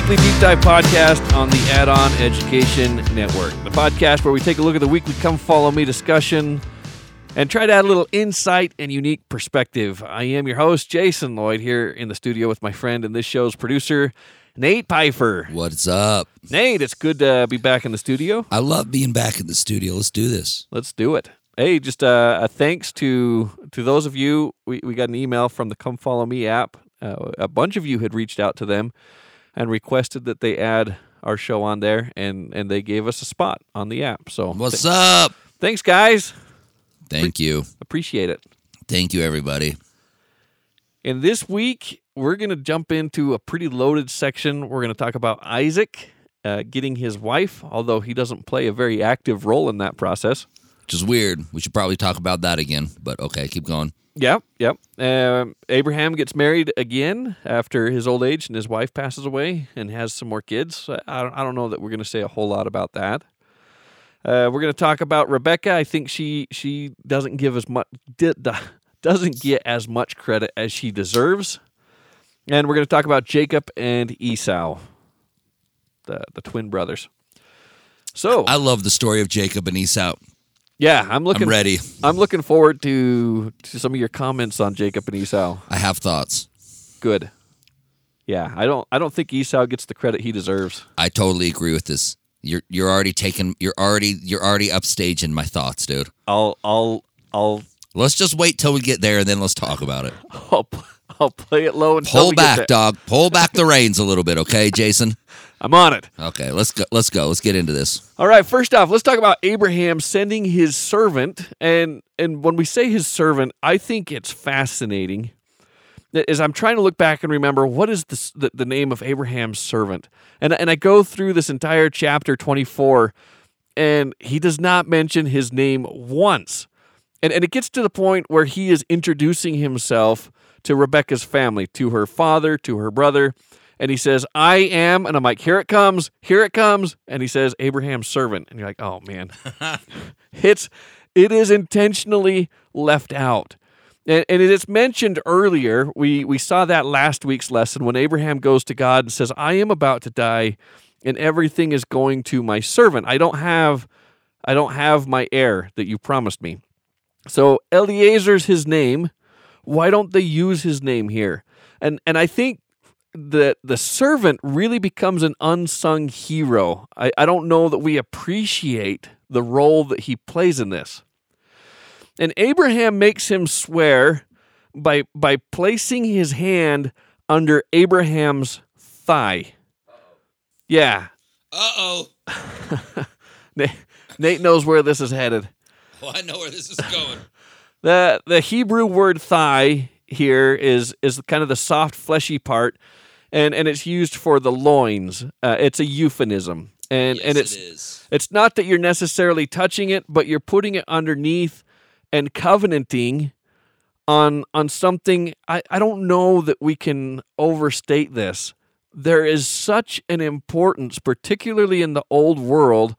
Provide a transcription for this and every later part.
Welcome to the weekly deep dive podcast on the Add On Education Network, the podcast where we take a look at the weekly Come Follow Me discussion and try to add a little insight and unique perspective. I am your host, Jason Lloyd, here in the studio with my friend and this show's producer, Nate Pfeiffer. What's up? Nate, it's good to be back in the studio. I love being back in the studio. Let's do this. Let's do it. Hey, just uh, a thanks to to those of you. We, we got an email from the Come Follow Me app. Uh, a bunch of you had reached out to them and requested that they add our show on there, and and they gave us a spot on the app. So What's up? thanks, guys. Thank you. Appreciate it. Thank you, everybody. And this week, we're going to jump into a pretty loaded section. We're going to talk about Isaac uh, getting his wife, although he doesn't play a very active role in that process. Which is weird. We should probably talk about that again, but okay, keep going. Yep, yep. Um, Abraham gets married again after his old age, and his wife passes away and has some more kids. I don't, I don't know that we're going to say a whole lot about that. Uh, we're going to talk about Rebecca. I think she she doesn't give as much doesn't get as much credit as she deserves. And we're going to talk about Jacob and Esau, the the twin brothers. So I love the story of Jacob and Esau. Yeah, I'm looking I'm ready. I'm looking forward to to some of your comments on Jacob and Esau. I have thoughts. Good. Yeah, I don't I don't think Esau gets the credit he deserves. I totally agree with this. You're you're already taking you're already you're already upstaging my thoughts, dude. I'll I'll I'll Let's just wait till we get there and then let's talk about it. I'll, I'll play it low and Pull back, dog. Pull back the reins a little bit, okay, Jason? I'm on it. Okay, let's go. Let's go. Let's get into this. All right, first off, let's talk about Abraham sending his servant and and when we say his servant, I think it's fascinating. As I'm trying to look back and remember what is the, the, the name of Abraham's servant. And and I go through this entire chapter 24 and he does not mention his name once. And, and it gets to the point where he is introducing himself to Rebecca's family, to her father, to her brother. And he says, I am. And I'm like, here it comes, here it comes. And he says, Abraham's servant. And you're like, oh man. it's it is intentionally left out. And, and it's mentioned earlier. We we saw that last week's lesson when Abraham goes to God and says, I am about to die, and everything is going to my servant. I don't have I don't have my heir that you promised me. So Eliezer's his name. Why don't they use his name here? And and I think that the servant really becomes an unsung hero. I, I don't know that we appreciate the role that he plays in this. And Abraham makes him swear by by placing his hand under Abraham's thigh. Yeah. Uh oh. Nate, Nate knows where this is headed. Oh, I know where this is going. The the Hebrew word thigh here is is kind of the soft fleshy part and and it's used for the loins. Uh, it's a euphemism. And and it's it's not that you're necessarily touching it, but you're putting it underneath and covenanting on on something I, I don't know that we can overstate this. There is such an importance, particularly in the old world,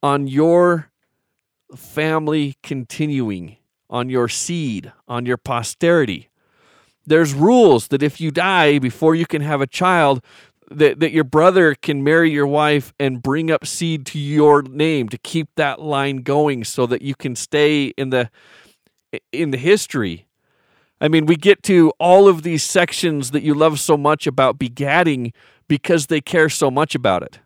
on your family continuing, on your seed, on your posterity. There's rules that if you die before you can have a child, that, that your brother can marry your wife and bring up seed to your name to keep that line going so that you can stay in the in the history. I mean, we get to all of these sections that you love so much about begatting because they care so much about it.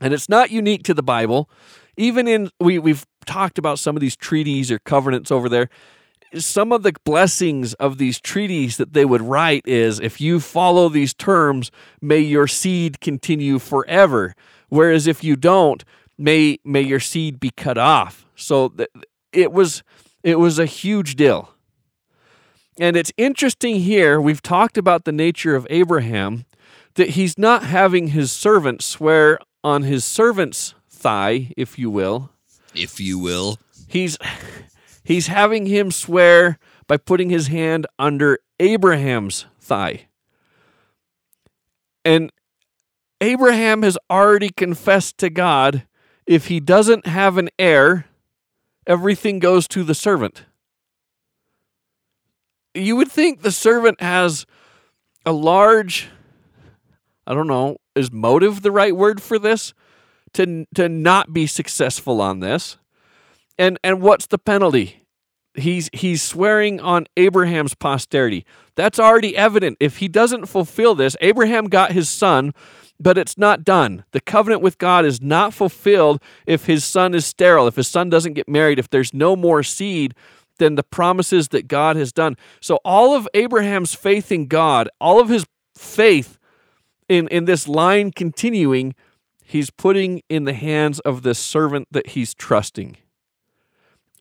And it's not unique to the Bible. Even in we we've talked about some of these treaties or covenants over there. Some of the blessings of these treaties that they would write is if you follow these terms, may your seed continue forever. Whereas if you don't, may may your seed be cut off. So th- it was it was a huge deal. And it's interesting here, we've talked about the nature of Abraham, that he's not having his servant swear on his servant's thigh, if you will. If you will. He's he's having him swear by putting his hand under Abraham's thigh. And Abraham has already confessed to God if he doesn't have an heir, everything goes to the servant. You would think the servant has a large I don't know, is motive the right word for this? To to not be successful on this. And and what's the penalty? He's he's swearing on Abraham's posterity. That's already evident. If he doesn't fulfill this, Abraham got his son, but it's not done. The covenant with God is not fulfilled if his son is sterile, if his son doesn't get married, if there's no more seed than the promises that God has done. So all of Abraham's faith in God, all of his faith in in this line continuing, he's putting in the hands of this servant that he's trusting.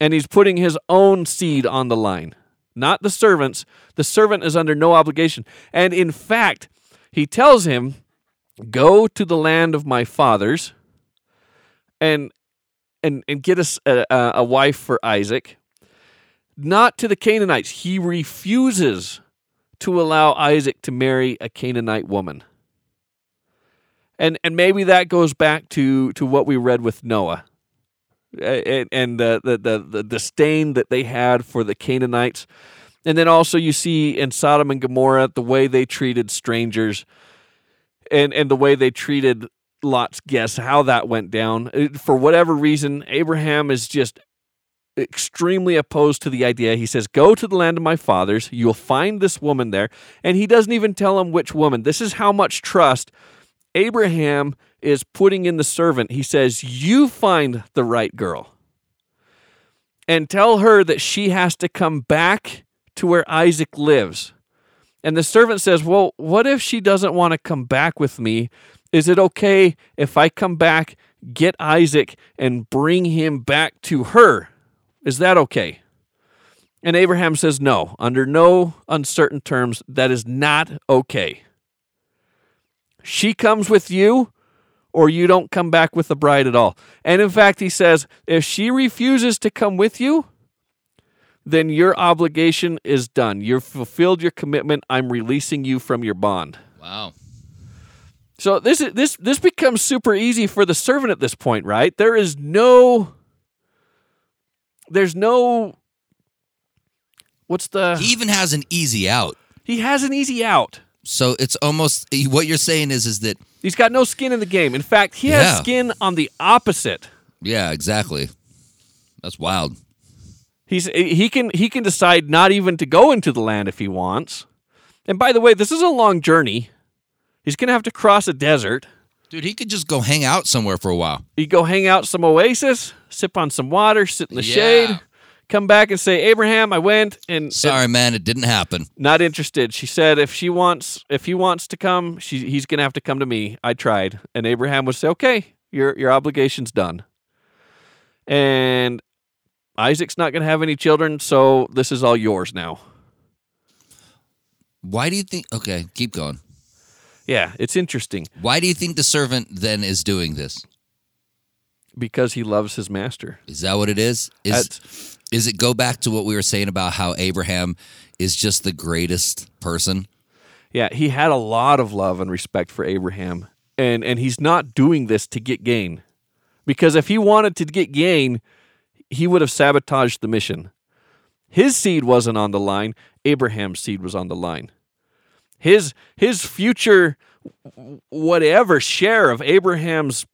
And he's putting his own seed on the line, not the servant's. The servant is under no obligation. And in fact, he tells him, Go to the land of my fathers and and, and get us a, a, a wife for Isaac. Not to the Canaanites. He refuses to allow Isaac to marry a Canaanite woman. And and maybe that goes back to to what we read with Noah and, the, the, the, the disdain that they had for the Canaanites. And then also you see in Sodom and Gomorrah the way they treated strangers and, and the way they treated Lot's guests, how that went down. Uh, for whatever reason, Abraham is just extremely opposed to the idea. He says, Go to the land of my fathers. You'll find this woman there. And he doesn't even tell him which woman. This is how much trust Abraham is putting in the servant. He says, You find the right girl and tell her that she has to come back to where Isaac lives. And the servant says, Well, what if she doesn't want to come back with me? Is it okay if I come back, get Isaac, and bring him back to her? Is that okay? And Abraham says, No, under no uncertain terms, that is not okay. She comes with you, or you don't come back with the bride at all. And in fact, he says, if she refuses to come with you, then your obligation is done. You've fulfilled your commitment. I'm releasing you from your bond. Wow. So this is this this becomes super easy for the servant at this point, right? There is no there's no what's the He even has an easy out. he has an easy out. So it's almost what you're saying is is that He's got no skin in the game. In fact, he has Yeah. skin on the opposite. yeah, exactly. That's wild. He's he can he can decide not even to go into the land if he wants. And by the way, this is a long journey. He's gonna have to cross a desert. Dude, he could just go hang out somewhere for a while. You go hang out some oasis, sip on some water, sit in the Yeah. shade, come back and say, Abraham, I went and Sorry, man, it didn't happen. not interested. She said if she wants if he wants to come, she, he's gonna have to come to me. I tried. And Abraham would say, Okay, your your obligation's done. And Isaac's not gonna have any children, so this is all yours now. Why do you think? Okay, keep going. Yeah, it's interesting Why do you think the servant then is doing this? because he loves his master. Is that what it is? Is That's- is it go back to what we were saying about how Abraham is just the greatest person? Yeah, he had a lot of love and respect for Abraham. And and he's not doing this to get gain. Because if he wanted to get gain, he would have sabotaged the mission. His seed wasn't on the line, Abraham's seed was on the line. His his future whatever share of Abraham's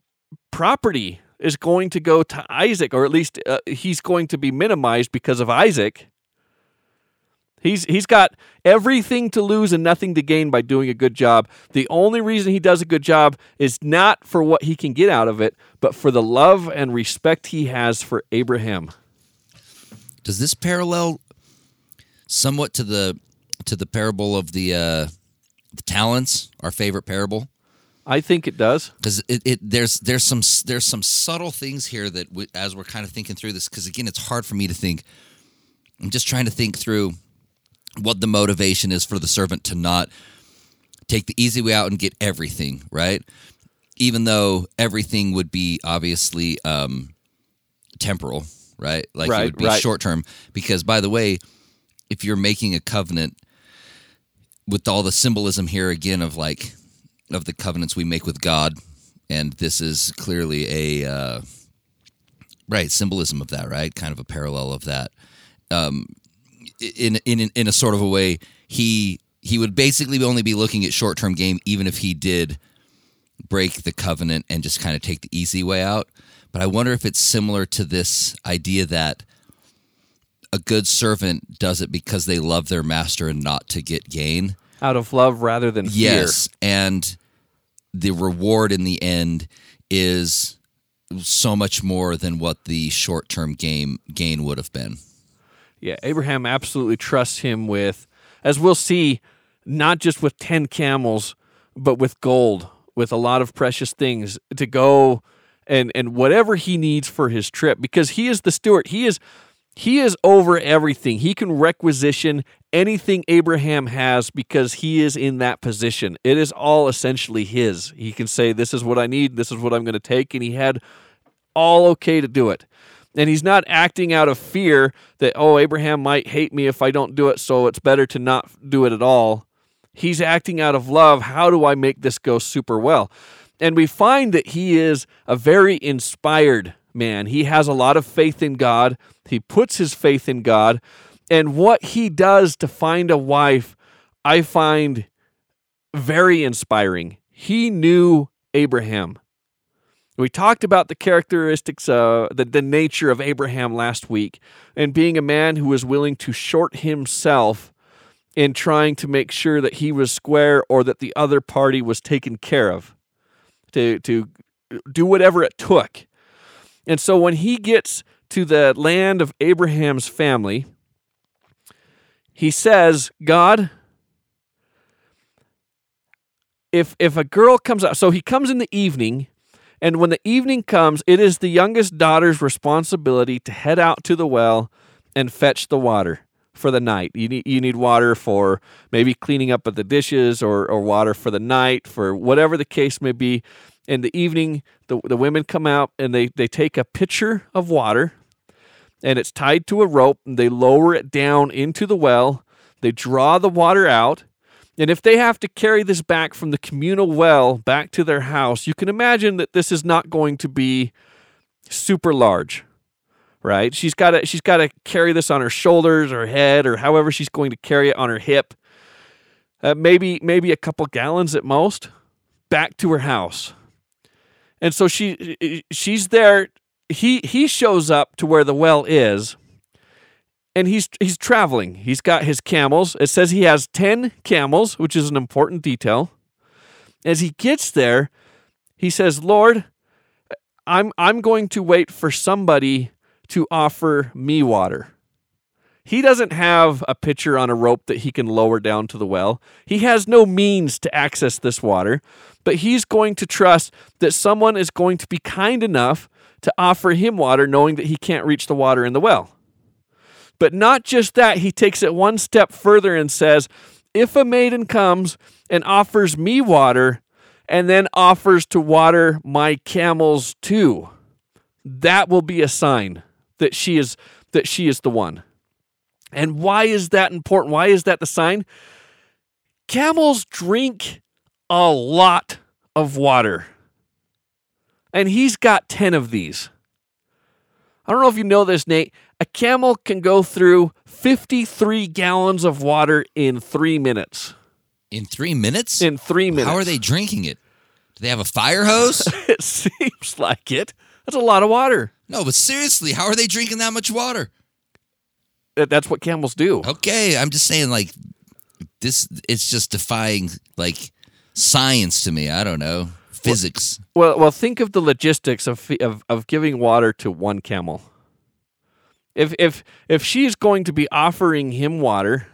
property is going to go to Isaac or at least uh, he's going to be minimized because of Isaac. He's he's got everything to lose and nothing to gain by doing a good job. The only reason he does a good job is not for what he can get out of it, but for the love and respect he has for Abraham. Does this parallel somewhat to the to the parable of the uh, the talents, our favorite parable? I think it does. because it, it there's there's some there's some subtle things here that we, as we're kind of thinking through this because again it's hard for me to think i'm just trying to think through what the motivation is for the servant to not take the easy way out and get everything right even though everything would be obviously um temporal right like Right, it would be right. short term because by the way if you're making a covenant with all the symbolism here again of like of the covenants we make with God, and this is clearly a uh, right symbolism of that, right? Kind of a parallel of that. Um, in in in a sort of a way, he he would basically only be looking at short term game, even if he did break the covenant and just kind of take the easy way out. But I wonder if it's similar to this idea that a good servant does it because they love their master and not to get gain. Out of love rather than Yes, and the reward in the end is so much more than what the short term game gain would have been. Yeah, Abraham absolutely trusts him with, as we'll see, not just with 10 camels, but with gold, with a lot of precious things to go and, and whatever he needs for his trip, because he is the steward. He is he is over everything. He can requisition anything Abraham has because he is in that position. It is all essentially his. He can say, This is what I need, this is what I'm going to take. And he had all okay to do it. And he's not acting out of fear that, oh, Abraham might hate me if I don't do it, so it's better to not do it at all. He's acting out of love. How do I make this go super well? And we find that he is a very inspired man. He has a lot of faith in God. He puts his faith in God. And what he does to find a wife, I find very inspiring. He knew Abraham. We talked about the characteristics, uh, the, the nature of Abraham last week, and being a man who was willing to short himself in trying to make sure that he was square or that the other party was taken care of, to, to do whatever it took. And so when he gets to the land of Abraham's family, he says, God, if if a girl comes out, so he comes in the evening and when the evening comes, it is the youngest daughter's responsibility to head out to the well and fetch the water for the night. You need you need water for maybe cleaning up of the dishes or, or water for the night, for whatever the case may be. In the evening, the, the women come out and they, they take a pitcher of water and it's tied to a rope and they lower it down into the well. They draw the water out and if they have to carry this back from the communal well back to their house, you can imagine that this is not going to be super large. Right? She's got to she's got to carry this on her shoulders or head or however she's going to carry it on her hip. Uh, maybe maybe a couple gallons at most back to her house. And so she she's there he he shows up to where the well is and he's he's traveling. He's got his camels. It says he has 10 camels, which is an important detail. As he gets there, he says, "Lord, I'm I'm going to wait for somebody to offer me water." He doesn't have a pitcher on a rope that he can lower down to the well. He has no means to access this water, but he's going to trust that someone is going to be kind enough to offer him water knowing that he can't reach the water in the well. But not just that, he takes it one step further and says, If a maiden comes and offers me water and then offers to water my camels too, that will be a sign that she is that she is the one. And why is that important? Why is that the sign? Camels drink a lot of water. And he's got 10 of these. I don't know if you know this, Nate. A camel can go through 53 gallons of water in three minutes. In three minutes? In three minutes. How are they drinking it? Do they have a fire hose? it seems like it. That's a lot of water. no, but seriously, how are they drinking that much water? That- That's what camels do. Okay, I'm just saying, like, this, it's just defying, like, science to me. I don't know. Physics. Well, well, think of the logistics of, of of giving water to one camel. If if if she's going to be offering him water,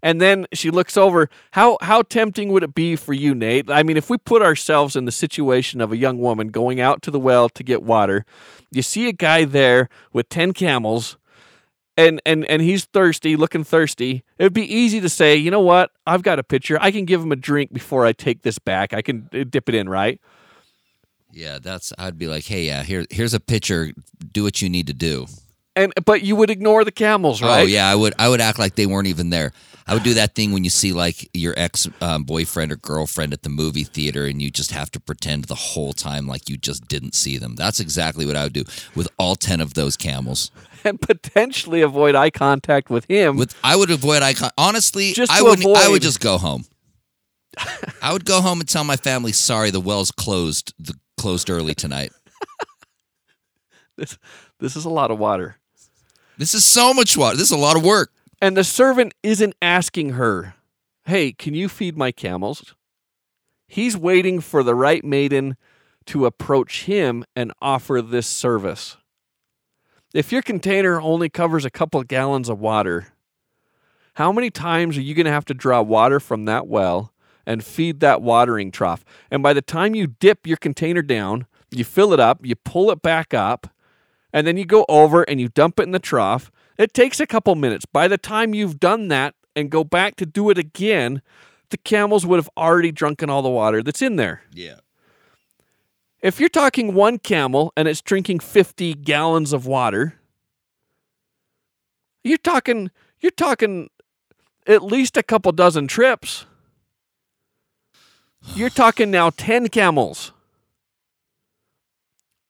and then she looks over, how how tempting would it be for you, Nate? I mean, if we put ourselves in the situation of a young woman going out to the well to get water, you see a guy there with ten camels. And, and and he's thirsty, looking thirsty. It would be easy to say, you know what? I've got a pitcher. I can give him a drink before I take this back. I can uh, dip it in, right? Yeah, that's, I'd be like, hey, yeah, here, here's a picture. Do what you need to do. And but you would ignore the camels, right? Oh, yeah, I would, I would act like they weren't even there. I would do that thing when you see like your ex um, boyfriend or girlfriend at the movie theater, and you just have to pretend the whole time like you just didn't see them. That's exactly what I would do with all ten of those camels. And potentially avoid eye contact with him. With I would avoid eye contact. honestly. Just I would I avoid- would just go home. I would go home and tell my family, sorry, the well's closed. The closed early tonight. this, this is a lot of water. This is so much water. This is a lot of work. And the servant isn't asking her, Hey, can you feed my camels? He's waiting for the right maiden to approach him and offer this service. If your container only covers a couple of gallons of water, how many times are you going to have to draw water from that well and feed that watering trough? And by the time you dip your container down, you fill it up, you pull it back up, and then you go over and you dump it in the trough. It takes a couple minutes. By the time you've done that and go back to do it again, the camels would have already drunken all the water that's in there. Yeah. If you're talking one camel and it's drinking 50 gallons of water, you're talking you're talking at least a couple dozen trips. You're talking now 10 camels.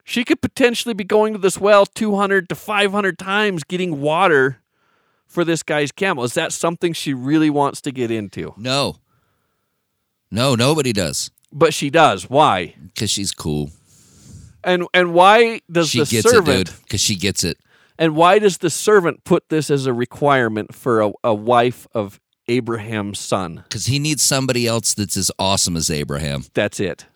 She could potentially be going to this well 200 to 500 times getting water for this guy's camel. Is that something she really wants to get into? No. No, nobody does But she does. Why? because she's cool. And and why does She the gets servant it, dude. Because she gets it. And why does the servant put this as a requirement for a, a wife of Abraham's son? Because he needs somebody else that's as awesome as Abraham. That's it.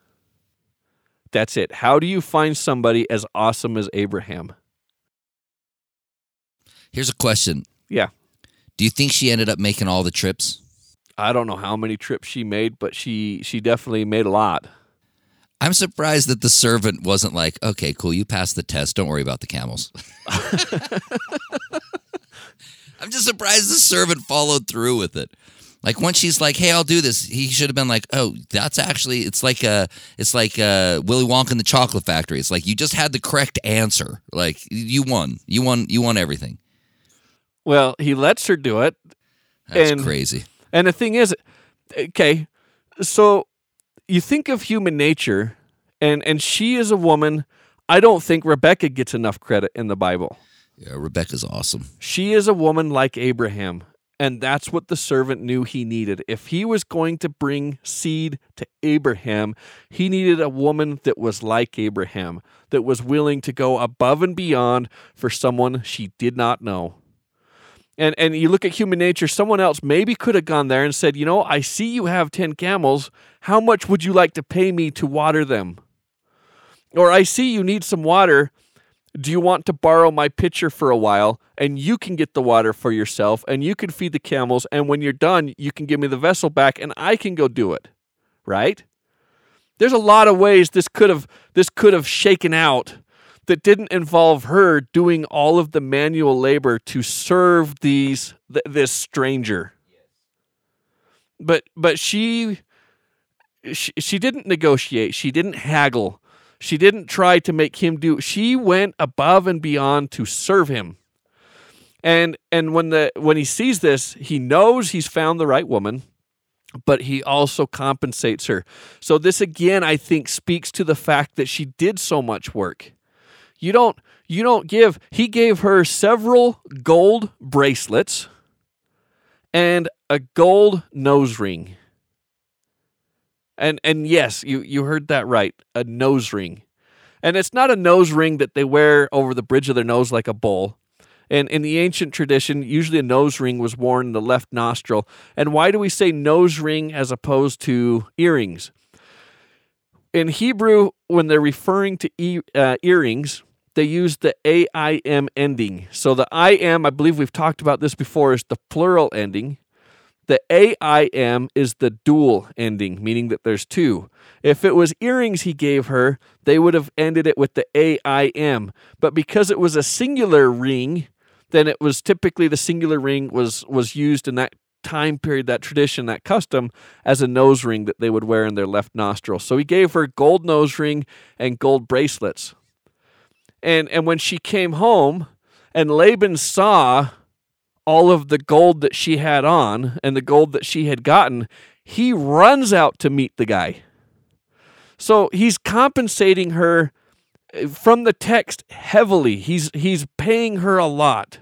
That's it. How do you find somebody as awesome as Abraham? Here's a question. Yeah. Do you think she ended up making all the trips? I don't know how many trips she made, but she she definitely made a lot. I'm surprised that the servant wasn't like, okay, cool, you passed the test. Don't worry about the camels. I'm just surprised the servant followed through with it. Like once she's like, "Hey, I'll do this," he should have been like, "Oh, that's actually it's like a it's like a Willy Wonka and the Chocolate Factory. It's like you just had the correct answer. Like you won, you won, you won everything. Well, he lets her do it. That's And- crazy. And the thing is, okay, so you think of human nature, and and she is a woman. I don't think Rebecca gets enough credit in the Bible. Yeah, Rebecca's awesome. She is a woman like Abraham, and that's what the servant knew he needed. If he was going to bring seed to Abraham, he needed a woman that was like Abraham, that was willing to go above and beyond for someone she did not know. And and you look at human nature, someone else maybe could have gone there and said, "You know, I see you have 10 camels. How much would you like to pay me to water them?" Or I see you need some water do you want to borrow my pitcher for a while and you can get the water for yourself and you can feed the camels and when you're done you can give me the vessel back and I can go do it right there's a lot of ways this could have this could have shaken out that didn't involve her doing all of the manual labor to serve these th- this stranger but but she, she she didn't negotiate she didn't haggle she didn't try to make him do she went above and beyond to serve him. And and when the when he sees this, he knows he's found the right woman, but he also compensates her. So this again I think speaks to the fact that she did so much work. You don't you don't give he gave her several gold bracelets and a gold nose ring. And and yes, you you heard that right, a nose ring. And it's not a nose ring that they wear over the bridge of their nose like a bowl. And in the ancient tradition, usually a nose ring was worn in the left nostril. And why do we say nose ring as opposed to earrings? In Hebrew, when they're referring to e- uh, earrings, they use the AIM ending. So the IM, I believe we've talked about this before, is the plural ending. The AIM is the dual ending, meaning that there's two. If it was earrings he gave her, they would have ended it with the AIM. But because it was a singular ring, then it was typically the singular ring was was used in that time period, that tradition, that custom as a nose ring that they would wear in their left nostril. So he gave her gold nose ring and gold bracelets. And and when she came home and Laban saw all of the gold that she had on and the gold that she had gotten, he runs out to meet the guy. So he's compensating her uh, from the text heavily. He's he's paying her a lot.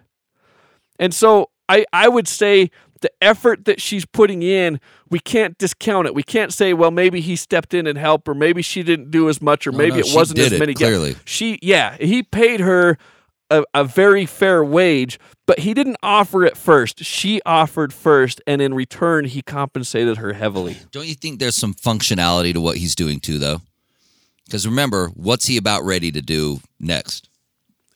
And so I I would say the effort that she's putting in, we can't discount it. We can't say, well, maybe he stepped in and helped, or maybe she didn't do as much, or No, maybe no, it wasn't as it, many. clearly. she, yeah, he paid her a, a very fair wage, but he didn't offer it first. She offered first, and in return, he compensated her heavily. Don't you think there's some functionality to what he's doing too, though? Because remember, what's he about ready to do next?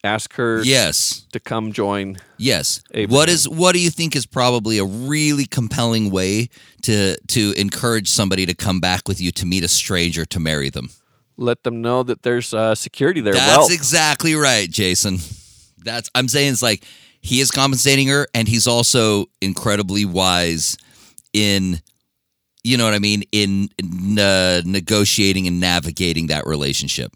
Ask her Yes, to come join. yes. Abraham. What is what do you think is probably a really compelling way to to encourage somebody to come back with you to meet a stranger to marry them? Let them know that there's uh, security there. That's Wealth. exactly right, Jason. That's I'm saying it's like he is compensating her, and he's also incredibly wise in, you know what I mean, in uh, negotiating and navigating that relationship.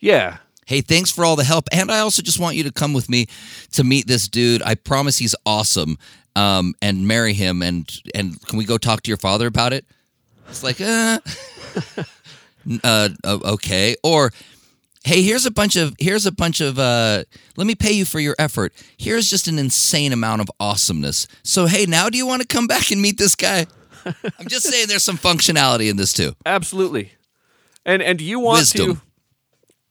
yeah. Hey, thanks for all the help, and I also just want you to come with me to meet this dude. I promise he's awesome, um, and marry him. And and can we go talk to your father about it? It's like, uh, uh, uh, okay, or hey here's a bunch of here's a bunch of uh let me pay you for your effort here's just an insane amount of awesomeness so hey now do you want to come back and meet this guy i'm just saying there's some functionality in this too Absolutely. And and do you want Wisdom. to?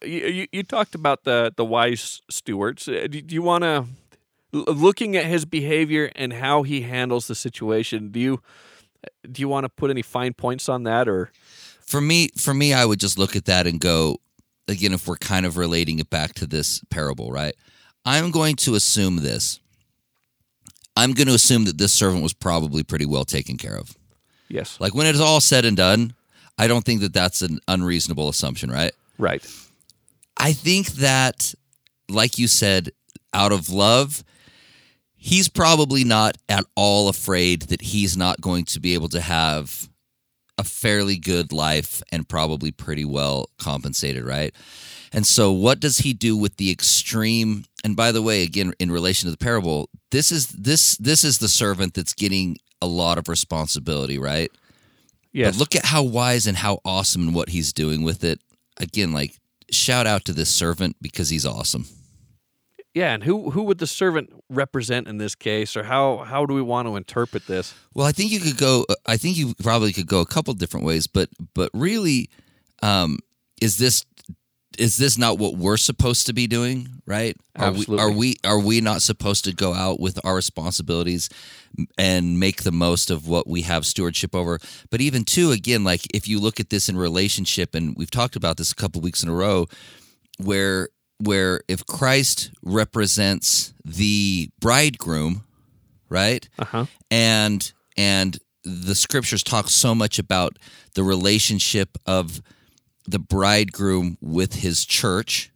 You, you, you talked about the the wise stewards. Uh, Do, do you want to, looking at his behavior and how he handles the situation? Do you do you want to put any fine points on that, or? For me for me i would just look at that and go again if we're kind of relating it back to this parable right? I'm going to assume this. I'm going to assume that this servant was probably pretty well taken care of. Yes, like when it's all said and done i don't think that that's an unreasonable assumption right? Right, I think that, like you said, out of love, he's probably not at all afraid that he's not going to be able to have a fairly good life and probably pretty well compensated, right? And so, what does he do with the extreme? And by the way, again, in relation to the parable, this is this this is the servant that's getting a lot of responsibility, right? yes. But look at how wise and how awesome and what he's doing with it. Again, like shout out to this servant because he's awesome. yeah. And who who would the servant represent in this case, or how how do we want to interpret this? Well, I think you could go. I think you probably could go a couple different ways, but but really, um, is this is this not what we're supposed to be doing? Right? Absolutely. Are we are we are we not supposed to go out with our responsibilities and make the most of what we have stewardship over? But even too, again, like if you look at this in relationship, and we've talked about this a couple weeks in a row, where where if Christ represents the bridegroom, right? Uh huh. and and the scriptures talk so much about the relationship of the bridegroom with his church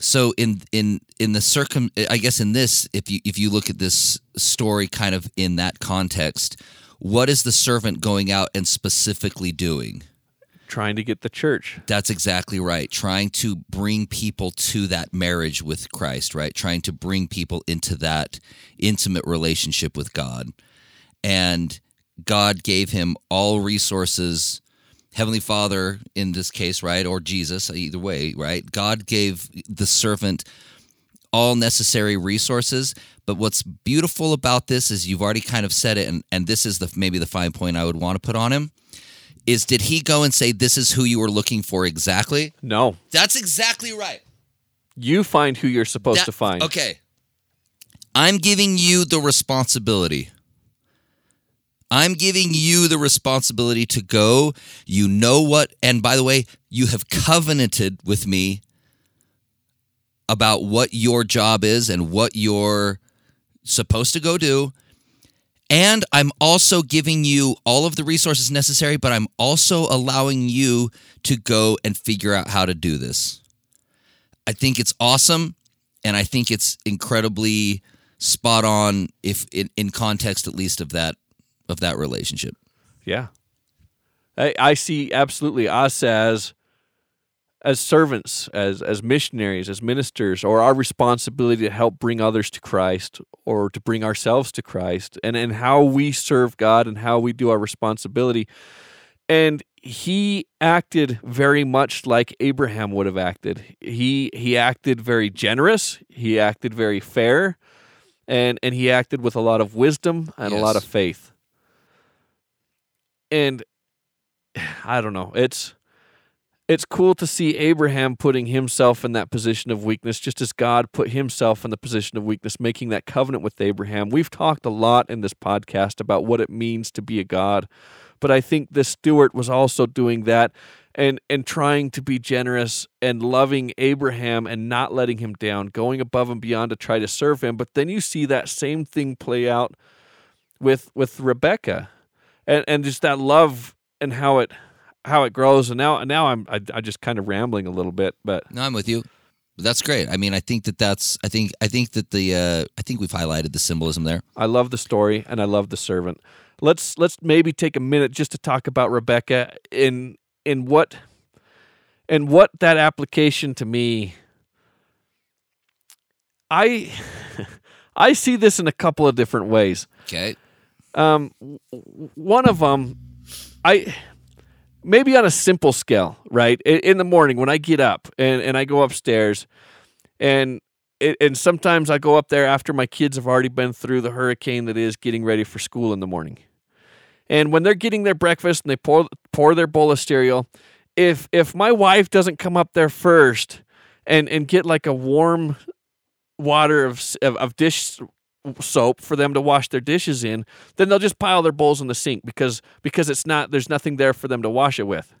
so in in in the circum i guess in this if you if you look at this story kind of in that context what is the servant going out and specifically doing Trying to get the church. that's exactly right. Trying to bring people to that marriage with Christ, right? Trying to bring people into that intimate relationship with God. And God gave him all resources, Heavenly Father in this case, right? Or Jesus, either way, right? God gave the servant all necessary resources. But what's beautiful about this is you've already kind of said it, and, and this is the maybe the fine point I would want to put on him. Is did he go and say, This is who you were looking for exactly? No, That's exactly right. you find who you're supposed That- to find. Okay. I'm giving you the responsibility. I'm giving you the responsibility to go. You know what? And by the way, you have covenanted with me about what your job is and what you're supposed to go do. And I'm also giving you all of the resources necessary, but I'm also allowing you to go and figure out how to do this. I think it's awesome and I think it's incredibly spot on if in, in context at least of that of that relationship. Yeah. I, I see absolutely us as as servants, as as missionaries, as ministers, or our responsibility to help bring others to Christ or to bring ourselves to Christ, and and how we serve God and how we do our responsibility. And he acted very much like Abraham would have acted. He he acted very generous. He acted very fair, and and he acted with a lot of wisdom and a lot of faith. And I don't know. It's it's cool to see Abraham putting himself in that position of weakness, just as God put himself in the position of weakness, making that covenant with Abraham. We've talked a lot in this podcast about what it means to be a God, but I think this steward was also doing that and and trying to be generous and loving Abraham and not letting him down, going above and beyond to try to serve him. But then you see that same thing play out with with Rebecca, and and just that love and how it how it grows. And now now I'm I, I just kind of rambling a little bit, but No, I'm with you. That's great. I mean, I think that that's. I think. I think that the. Uh, I think we've highlighted the symbolism there. I love the story and I love the servant. Let's let's maybe take a minute just to talk about Rebecca in in what and what that application to me I I see this in a couple of different ways. Okay. Um, one of them, I maybe on a simple scale, right? In, the morning when I get up and, and I go upstairs, and and sometimes I go up there after my kids have already been through the hurricane that is getting ready for school in the morning. And when they're getting their breakfast and they pour pour their bowl of cereal, if if my wife doesn't come up there first and and get like a warm water of of, of dish soap for them to wash their dishes in, then they'll just pile their bowls in the sink because because it's not there's nothing there for them to wash it with.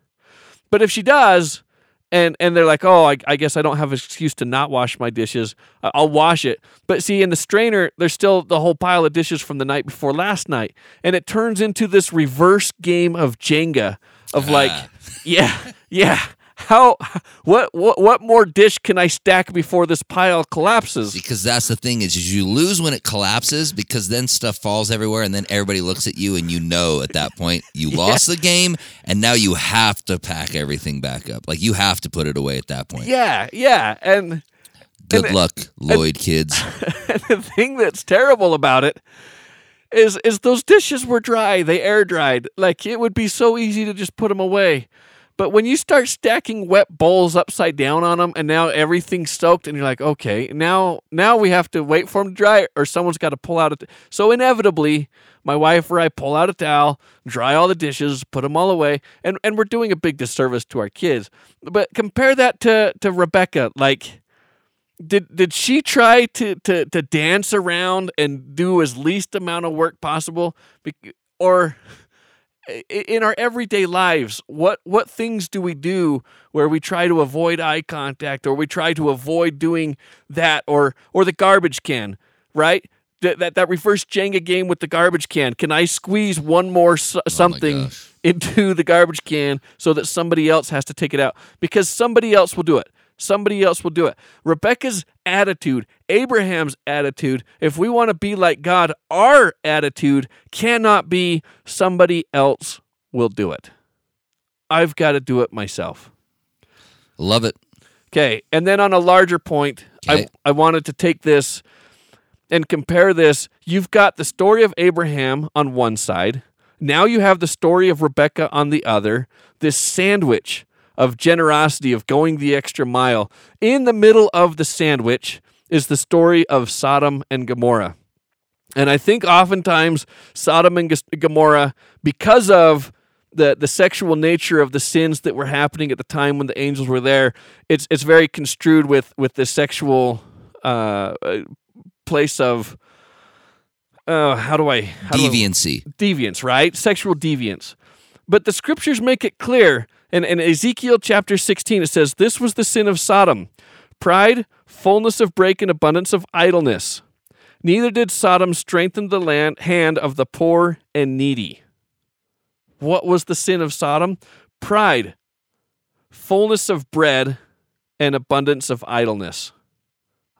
But if she does, and and they're like, oh, I, I guess I don't have an excuse to not wash my dishes. I'll wash it. But see, in the strainer, there's still the whole pile of dishes from the night before last night, and it turns into this reverse game of Jenga of like, ah. yeah, yeah. How what what what more dish can I stack before this pile collapses? Because that's the thing is, you lose when it collapses because then stuff falls everywhere and then everybody looks at you and you know at that point you lost the game and now you have to pack everything back up. Like you have to put it away at that point. Yeah, yeah, and Good and- luck, Lloyd kids. And the thing that's terrible about it is is those dishes were dry. They air dried. Like it would be so easy to just put them away. But when you start stacking wet bowls upside down on them, and now everything's soaked, and you're like, okay, now now we have to wait for them to dry, or someone's got to pull out a. T- so inevitably, my wife or I pull out a towel, dry all the dishes, put them all away, and and we're doing a big disservice to our kids. But compare that to to Rebecca, like did did she try to to to dance around and do as least amount of work possible or in our everyday lives what what things do we do where we try to avoid eye contact or we try to avoid doing that or or the garbage can right that that, that reverse jenga game with the garbage can can i squeeze one more s- oh something into the garbage can so that somebody else has to take it out because somebody else will do it. Somebody else will do it. Rebecca's attitude, Abraham's attitude, if we want to be like God, our attitude cannot be somebody else will do it. I've got to do it myself. Love it. Okay. And then on a larger point, Okay. I, I wanted to take this and compare this. You've got the story of Abraham on one side. Now you have the story of Rebecca on the other. This sandwich of generosity, of going the extra mile. In the middle of the sandwich is the story of Sodom and Gomorrah. And I think oftentimes Sodom and Gomorrah, because of the, the sexual nature of the sins that were happening at the time when the angels were there, it's it's very construed with with the sexual uh, uh, place of uh, how do I how do I- deviance, right? Sexual deviance. But the scriptures make it clear. In, in Ezekiel chapter 16, it says, This was the sin of Sodom pride, fullness of break, and abundance of idleness. Neither did Sodom strengthen the land, hand of the poor and needy. What was the sin of Sodom? Pride, fullness of bread, and abundance of idleness.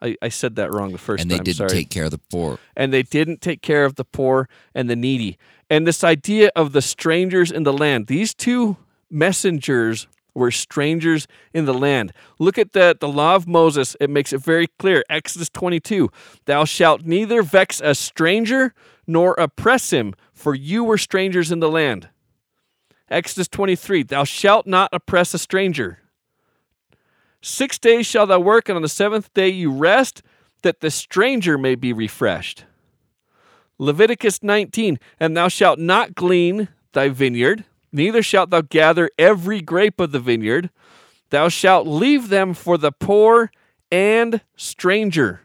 I, I said that wrong the first time. And they time. didn't sorry take care of the poor. and they didn't take care of the poor and the needy. And this idea of the strangers in the land, these two messengers We're strangers in the land. Look at the, the law of Moses. It makes it very clear. Exodus 22 Thou shalt neither vex a stranger nor oppress him, for you were strangers in the land. Exodus 23 Thou shalt not oppress a stranger. Six days shalt thou work, and on the seventh day you rest, that the stranger may be refreshed. Leviticus 19 And thou shalt not glean thy vineyard, neither shalt thou gather every grape of the vineyard. Thou shalt leave them for the poor and stranger.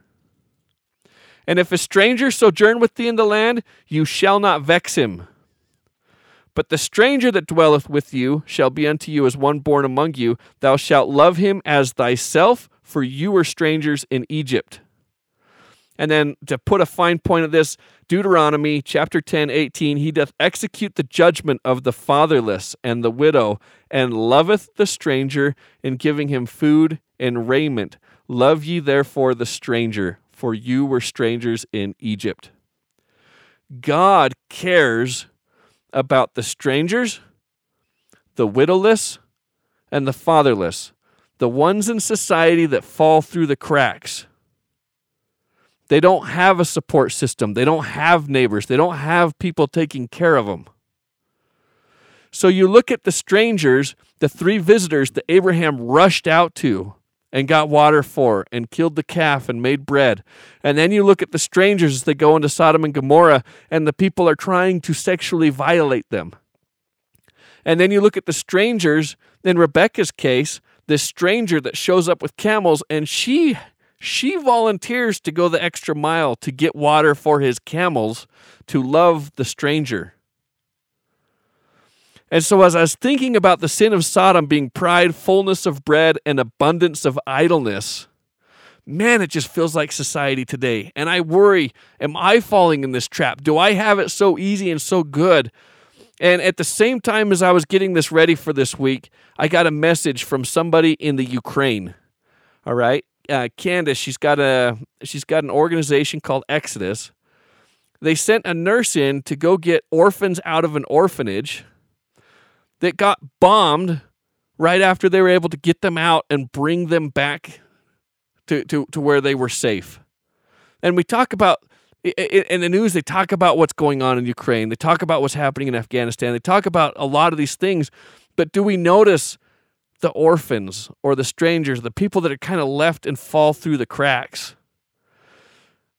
And if a stranger sojourn with thee in the land, you shall not vex him. But the stranger that dwelleth with you shall be unto you as one born among you. Thou shalt love him as thyself, for you were strangers in Egypt. And then to put a fine point of this, Deuteronomy chapter 10, 18, he doth execute the judgment of the fatherless and the widow, and loveth the stranger in giving him food and raiment. Love ye therefore the stranger, for you were strangers in Egypt. God cares about the strangers, the widowless, and the fatherless, the ones in society that fall through the cracks. They don't have a support system. They don't have neighbors. They don't have people taking care of them. So you look at the strangers, the three visitors that Abraham rushed out to and got water for and killed the calf and made bread. And then you look at the strangers as they go into Sodom and Gomorrah and the people are trying to sexually violate them. And then you look at the strangers in Rebecca's case, this stranger that shows up with camels and she she volunteers to go the extra mile to get water for his camels to love the stranger. And so, as I was thinking about the sin of Sodom being pride, fullness of bread, and abundance of idleness, man, it just feels like society today. And I worry, am I falling in this trap? Do I have it so easy and so good? And at the same time as I was getting this ready for this week, I got a message from somebody in the Ukraine. All right uh, Candace, she's got a she's got an organization called Exodus. They sent a nurse in to go get orphans out of an orphanage that got bombed right after they were able to get them out and bring them back to, to, to where they were safe. And we talk about in the news, they talk about what's going on in Ukraine. They talk about what's happening in Afghanistan. They talk about a lot of these things. But do we notice the orphans or the strangers, the people that are kind of left and fall through the cracks.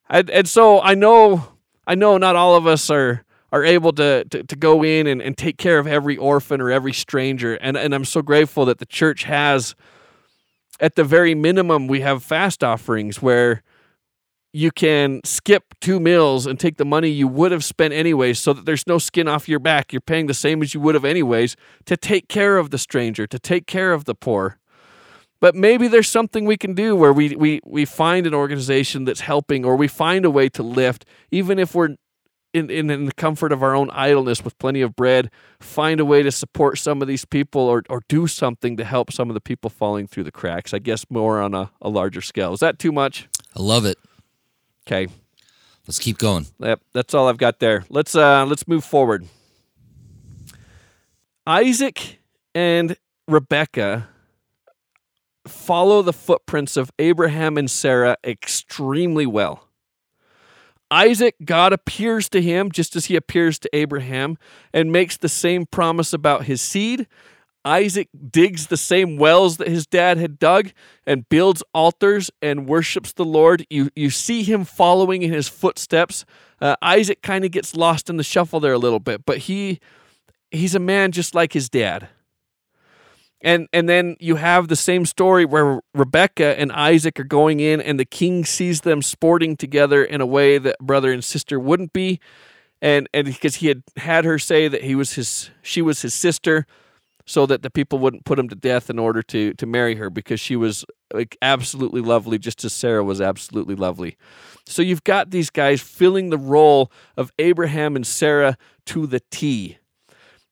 And, and so I know I know not all of us are are able to, to, to go in and, and take care of every orphan or every stranger. And, and I'm so grateful that the church has, at the very minimum, we have fast offerings where you can skip two meals and take the money you would have spent anyways so that there's no skin off your back. You're paying the same as you would have anyways to take care of the stranger, to take care of the poor. But maybe there's something we can do where we, we, we find an organization that's helping or we find a way to lift, even if we're in, in, in, the comfort of our own idleness with plenty of bread, find a way to support some of these people or, or do something to help some of the people falling through the cracks. I guess more on a, a larger scale. Is that too much? I love it. Okay. Let's keep going. Yep, that's all I've got there. Let's uh let's move forward. Isaac and Rebecca follow the footprints of Abraham and Sarah extremely well. Isaac, God appears to him just as he appears to Abraham and makes the same promise about his seed Isaac digs the same wells that his dad had dug and builds altars and worships the Lord. You, you see him following in his footsteps. Uh, Isaac kind of gets lost in the shuffle there a little bit, but he he's a man just like his dad. And and then you have the same story where Rebecca and Isaac are going in and the king sees them sporting together in a way that brother and sister wouldn't be. And and because he had had her say that he was his she was his sister so that the people wouldn't put him to death in order to to marry her because she was like absolutely lovely just as Sarah was absolutely lovely. So you've got these guys filling the role of Abraham and Sarah to the T.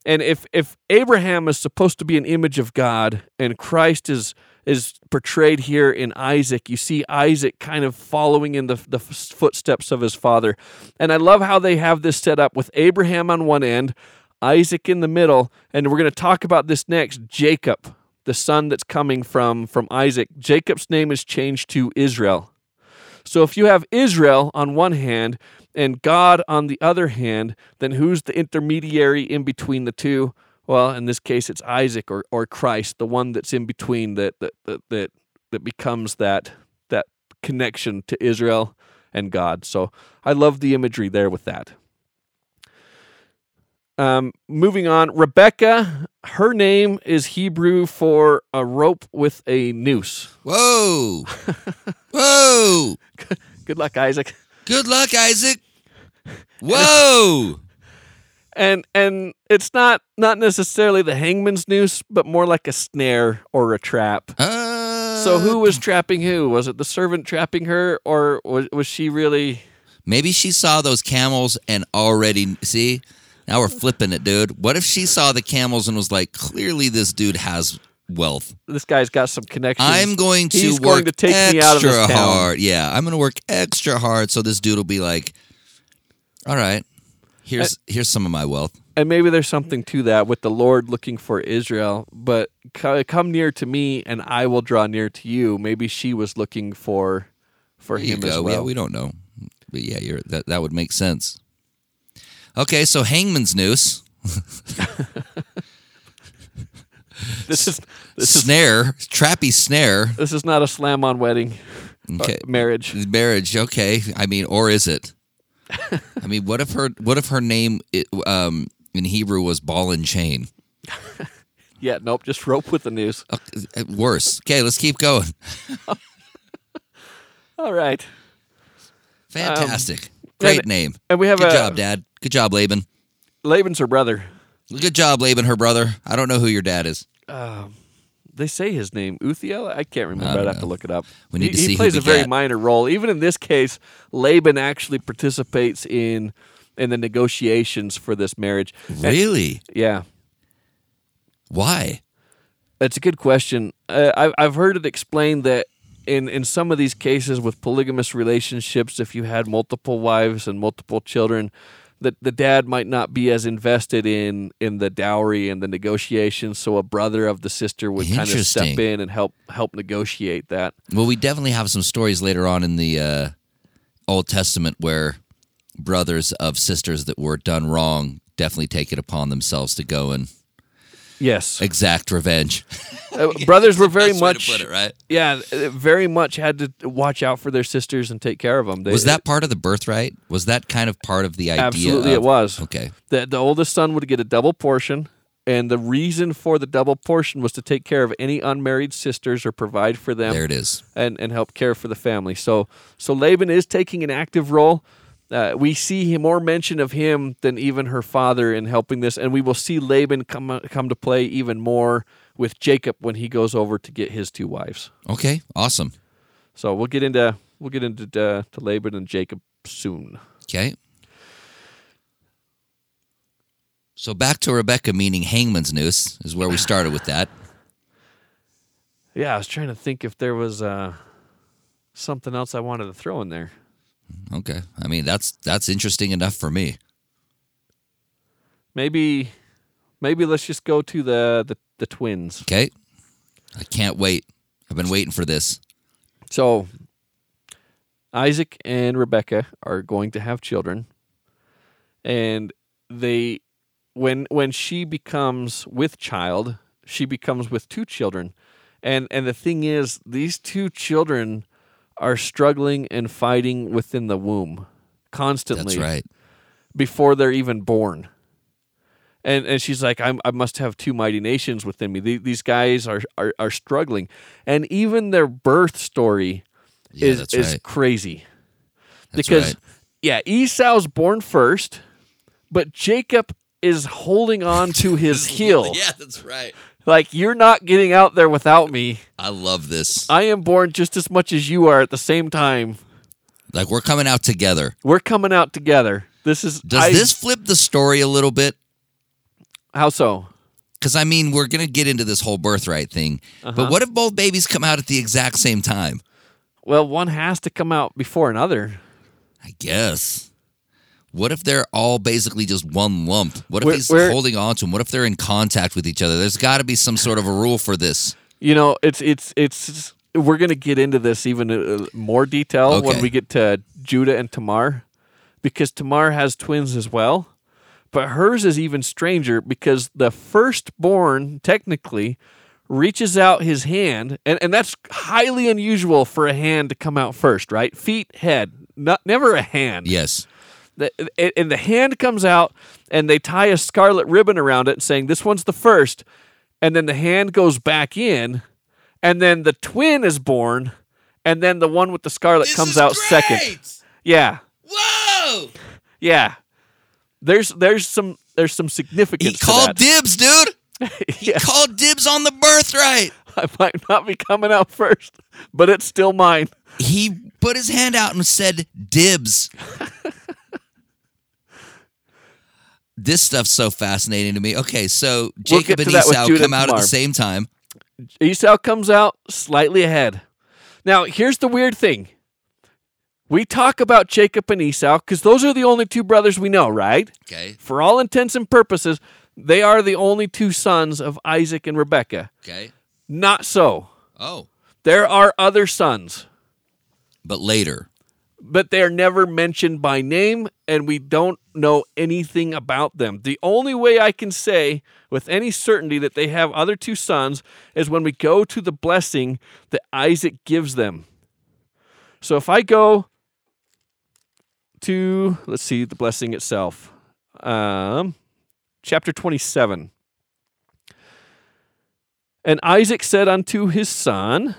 And if if Abraham is supposed to be an image of God and Christ is is portrayed here in Isaac. You see Isaac kind of following in the, the footsteps of his father. And I love how they have this set up with Abraham on one end, Isaac in the middle, and we're going to talk about this next Jacob the son that's coming from from Isaac, Jacob's name is changed to Israel. So if you have Israel on one hand and God on the other hand, then who's the intermediary in between the two? Well, in this case, it's Isaac or, or Christ, the one that's in between that that that that, that becomes that that connection to Israel and God. So I love the imagery there with that. Um, moving on, Rebecca, her name is Hebrew for a rope with a noose. Whoa. Whoa. Good luck, Isaac. Good luck, Isaac. Whoa. And and it's not not necessarily the hangman's noose, but more like a snare or a trap. Uh, So who was trapping who? Was it the servant trapping her, or was was she really? Maybe she saw those camels and already see. Now we're flipping it, dude. What if she saw the camels and was like, clearly this dude has wealth. This guy's got some connections. I'm going to He's work going to take extra me out of this town. hard. Yeah, I'm going to work extra hard so this dude will be like, "All right, here's here's some of my wealth." and maybe there's something to that with the Lord looking for Israel, but come near to me, and I will draw near to you. Maybe she was looking for for There him as Yeah, we don't know, but yeah, you're, that that would make sense. Okay, so hangman's noose, this is this is snare, trappy snare. this is not a slam on wedding uh, Okay, marriage. marriage. Okay, I mean, or is it? I mean, what if her what if her name um, in Hebrew was ball and chain? Yeah, nope, just rope with the noose. Uh, Worse. Okay, let's keep going. All right, Fantastic. Great and- name. and we have Good a job, Dad. Good job, Laban. Laban's her brother. Good job, Laban, her brother. I don't know who your dad is. They say his name, Uthiel. I can't remember. I I'd have know. to look it up. We need he, to see he plays a very minor role. Even in this case, Laban actually participates in in the negotiations for this marriage. And- Really? yeah, Why? That's a good question. Uh, I've I've heard it explained that in in some of these cases with polygamous relationships, if you had multiple wives and multiple children, that the dad might not be as invested in in the dowry and the negotiations. So a brother of the sister would kind of step in and help help negotiate that. Well, we definitely have some stories later on in the uh, Old Testament where brothers of sisters that were done wrong definitely take it upon themselves to go and Yes, exact revenge. Uh, brothers were very Best way to much put it, right? yeah, uh, very much had to watch out for their sisters and take care of them. They, Was that part of the birthright? Was that kind of part of the idea? absolutely of- it was? Okay. the the oldest son would get a double portion and the reason for the double portion was to take care of any unmarried sisters or provide for them There it is. and, and help care for the family so so laban is taking an active role uh, we see more mention of him than even her father in helping this and we will see laban come come to play even more with jacob when he goes over to get his two wives Okay. Awesome. so we'll get into we'll get into uh, to laban and jacob soon Okay. So back to Rebecca, meaning hangman's noose, is where we started with that. yeah i was trying to think if there was uh, something else i wanted to throw in there Okay. I mean, that's that's interesting enough for me. Maybe, maybe let's just go to the the, the twins. Okay. I can't wait. I've been waiting for this. So, Isaac and Rebecca are going to have children, and they, when when she becomes with child, she becomes with two children, and and the thing is, these two children are struggling and fighting within the womb constantly. That's right. before they're even born. And and she's like, I'm, I must have two mighty nations within me. The- These guys are, are are struggling, and even their birth story Yeah, is is crazy. That's because right. yeah, Esau's born first, but Jacob is holding on to his heel. Yeah, that's right. Like you're not getting out there without me. I love this. I am born just as much as you are at the same time. Like we're coming out together. We're coming out together. This is Does I- this flip the story a little bit? how so? Because I mean, we're gonna get into this whole birthright thing, Uh-huh. but what if both babies come out at the exact same time? Well, one has to come out before another. I guess. What if they're all basically just one lump? What if We're- he's we're- holding on to them? What if they're in contact with each other? There's got to be some sort of a rule for this. You know, it's it's it's we're going to get into this even uh, more detail when we get to Judah and Tamar because Tamar has twins as well. But hers is even stranger because the firstborn technically reaches out his hand and, and that's highly unusual for a hand to come out first, right? Feet, head, not never a hand. Yes. The, and- the hand comes out and they tie a scarlet ribbon around it saying this one's the first and then the hand goes back in and then the twin is born and then the one with the scarlet comes out second yeah Whoa! yeah there's there's some there's some He significance to called dibs, dude. He called dibs on the birthright. i might not be coming out first but it's still mine He put his hand out and said dibs. this stuff's so fascinating to me. Okay, so We'll Jacob and that with Esau come out at the same time. esau comes out slightly ahead now here's the weird thing we talk about jacob and esau because those are the only two brothers we know right Okay. for all intents and purposes, they are the only two sons of Isaac and Rebekah. Okay. Not so. Oh, There are other sons, but later. but they are never mentioned by name, and we don't know anything about them. The only way I can say with any certainty that they have other two sons is when we go to the blessing that Isaac gives them. So if I go to, let's see, the blessing itself, um, chapter 27. And Isaac said unto his son,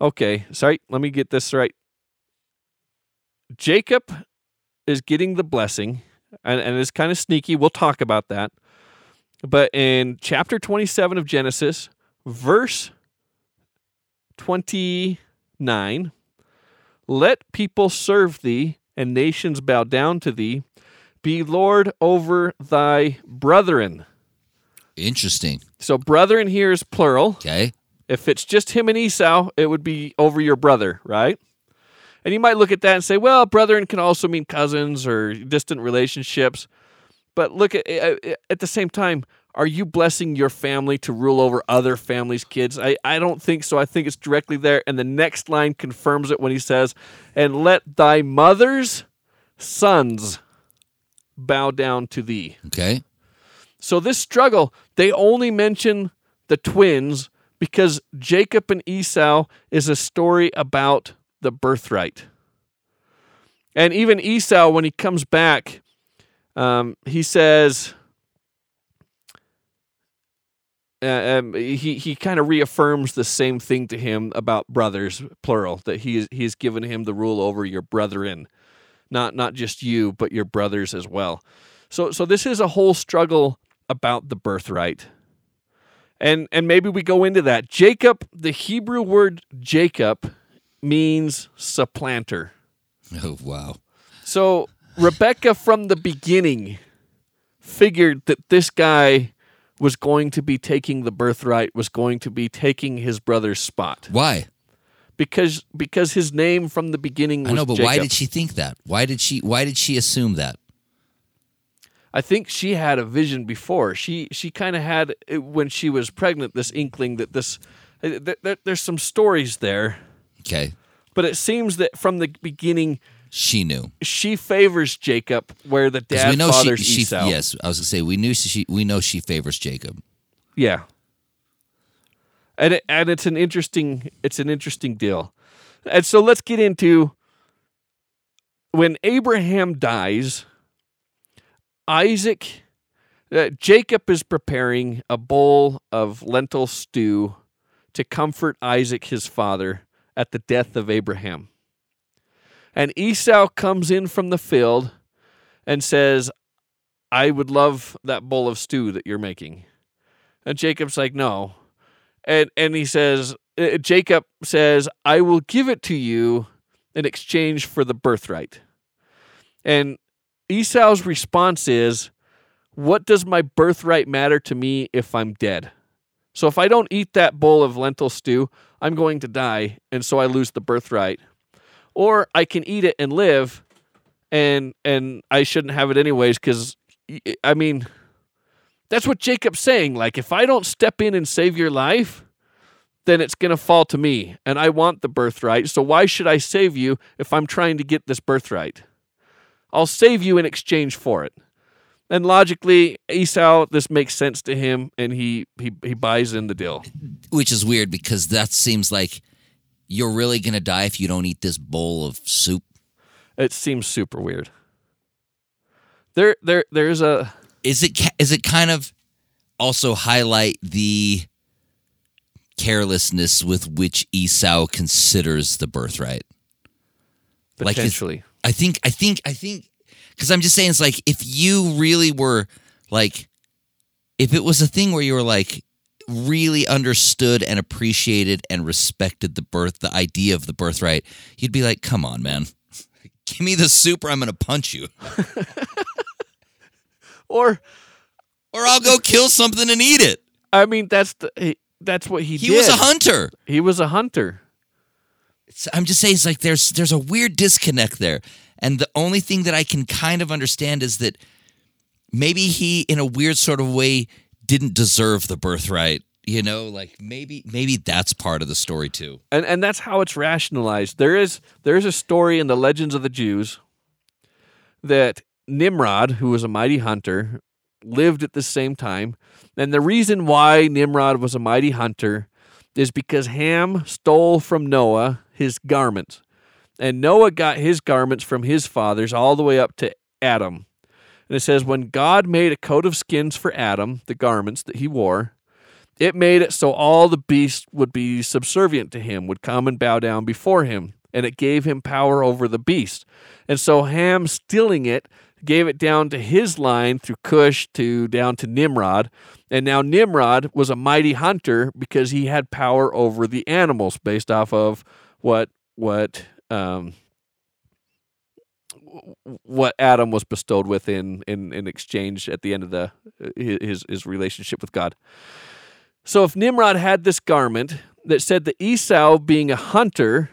Okay, sorry, let me get this right. Jacob is getting the blessing, and, and it's kind of sneaky. We'll talk about that. But in chapter 27 of Genesis, verse 29, let people serve thee, and nations bow down to thee. Be Lord over thy brethren. Interesting. So, brethren here is plural. Okay. If it's just him and Esau, it would be over your brother, right? And you might look at that and say, well, brethren can also mean cousins or distant relationships. But look at eh, eh, at the same time, are you blessing your family to rule over other families' kids? I, I don't think so. I think it's directly there. And the next line confirms it when he says, And let thy mother's sons bow down to thee. Okay. So this struggle, they only mention the twins because Jacob and Esau is a story about the birthright. And even Esau, when he comes back, um, he says, uh, um, he he kind of reaffirms the same thing to him about brothers, plural, that he is, he has given him the rule over your brethren, not not just you, but your brothers as well. So so this is a whole struggle about the birthright. And and maybe we go into that. Jacob, the Hebrew word Jacob means supplanter. Oh wow. So Rebecca from the beginning figured that this guy was going to be taking the birthright, was going to be taking his brother's spot. Why? Because because his name from the beginning was I know, but Jacob. why did she think that? Why did she why did she assume that? I think she had a vision before. She she kind of had when she was pregnant this inkling that this uh, th- th- there's some stories there, Okay. but it seems that from the beginning She knew. she favors Jacob where the dad we know fathers she, she Esau. yes, I was gonna say we knew she we know she favors Jacob. Yeah. And it, and it's an interesting it's an interesting deal. And so let's get into when Abraham dies, Isaac uh, Jacob is preparing a bowl of lentil stew to comfort Isaac his father at the death of Abraham. And Esau comes in from the field and says, I would love that bowl of stew that you're making. And Jacob's like, no. And and he says, uh, Jacob says, I will give it to you in exchange for the birthright. And Esau's response is, what does my birthright matter to me if I'm dead? So if I don't eat that bowl of lentil stew, I'm going to die, and so I lose the birthright. Or I can eat it and live, and and I shouldn't have it anyways because I mean that's what Jacob's saying. Like if I don't step in and save your life, then it's going to fall to me, and I want the birthright. So why should I save you if I'm trying to get this birthright? I'll save you in exchange for it. And logically, Esau, this makes sense to him, and he he he buys in the deal. Which is weird because that seems like you're really gonna die if you don't eat this bowl of soup. It seems super weird. There, there, there's a. Is it is it kind of also highlight the carelessness with which Esau considers the birthright? Like Potentially. I think I think I think because I'm just saying it's like if you really were like if it was a thing where you were like really understood and appreciated and respected the birth the idea of the birthright, you'd be like, come on, man. Give me the soup or I'm gonna punch you. or, Or I'll go kill something and eat it. I mean, that's the that's what he, He did. was a hunter. He was a hunter. It's, I'm just saying, it's like there's there's a weird disconnect there, and the only thing that I can kind of understand is that maybe he, in a weird sort of way, didn't deserve the birthright. You know, like maybe maybe that's part of the story too. and and that's how it's rationalized. There is there is a story in the legends of the Jews that Nimrod, who was a mighty hunter, lived at the same time, and the reason why Nimrod was a mighty hunter is because Ham stole from Noah his garments, and Noah got his garments from his fathers all the way up to Adam. And it says when God made a coat of skins for Adam, the garments that he wore, it made it so all the beasts would be subservient to him, would come and bow down before him, and it gave him power over the beast. And so Ham stealing it gave it down to his line through Cush to down to Nimrod. And now Nimrod was a mighty hunter because he had power over the animals based off of what what um, what Adam was bestowed with in, in, in exchange at the end of the his his relationship with God. So if Nimrod had this garment that said that Esau, being a hunter,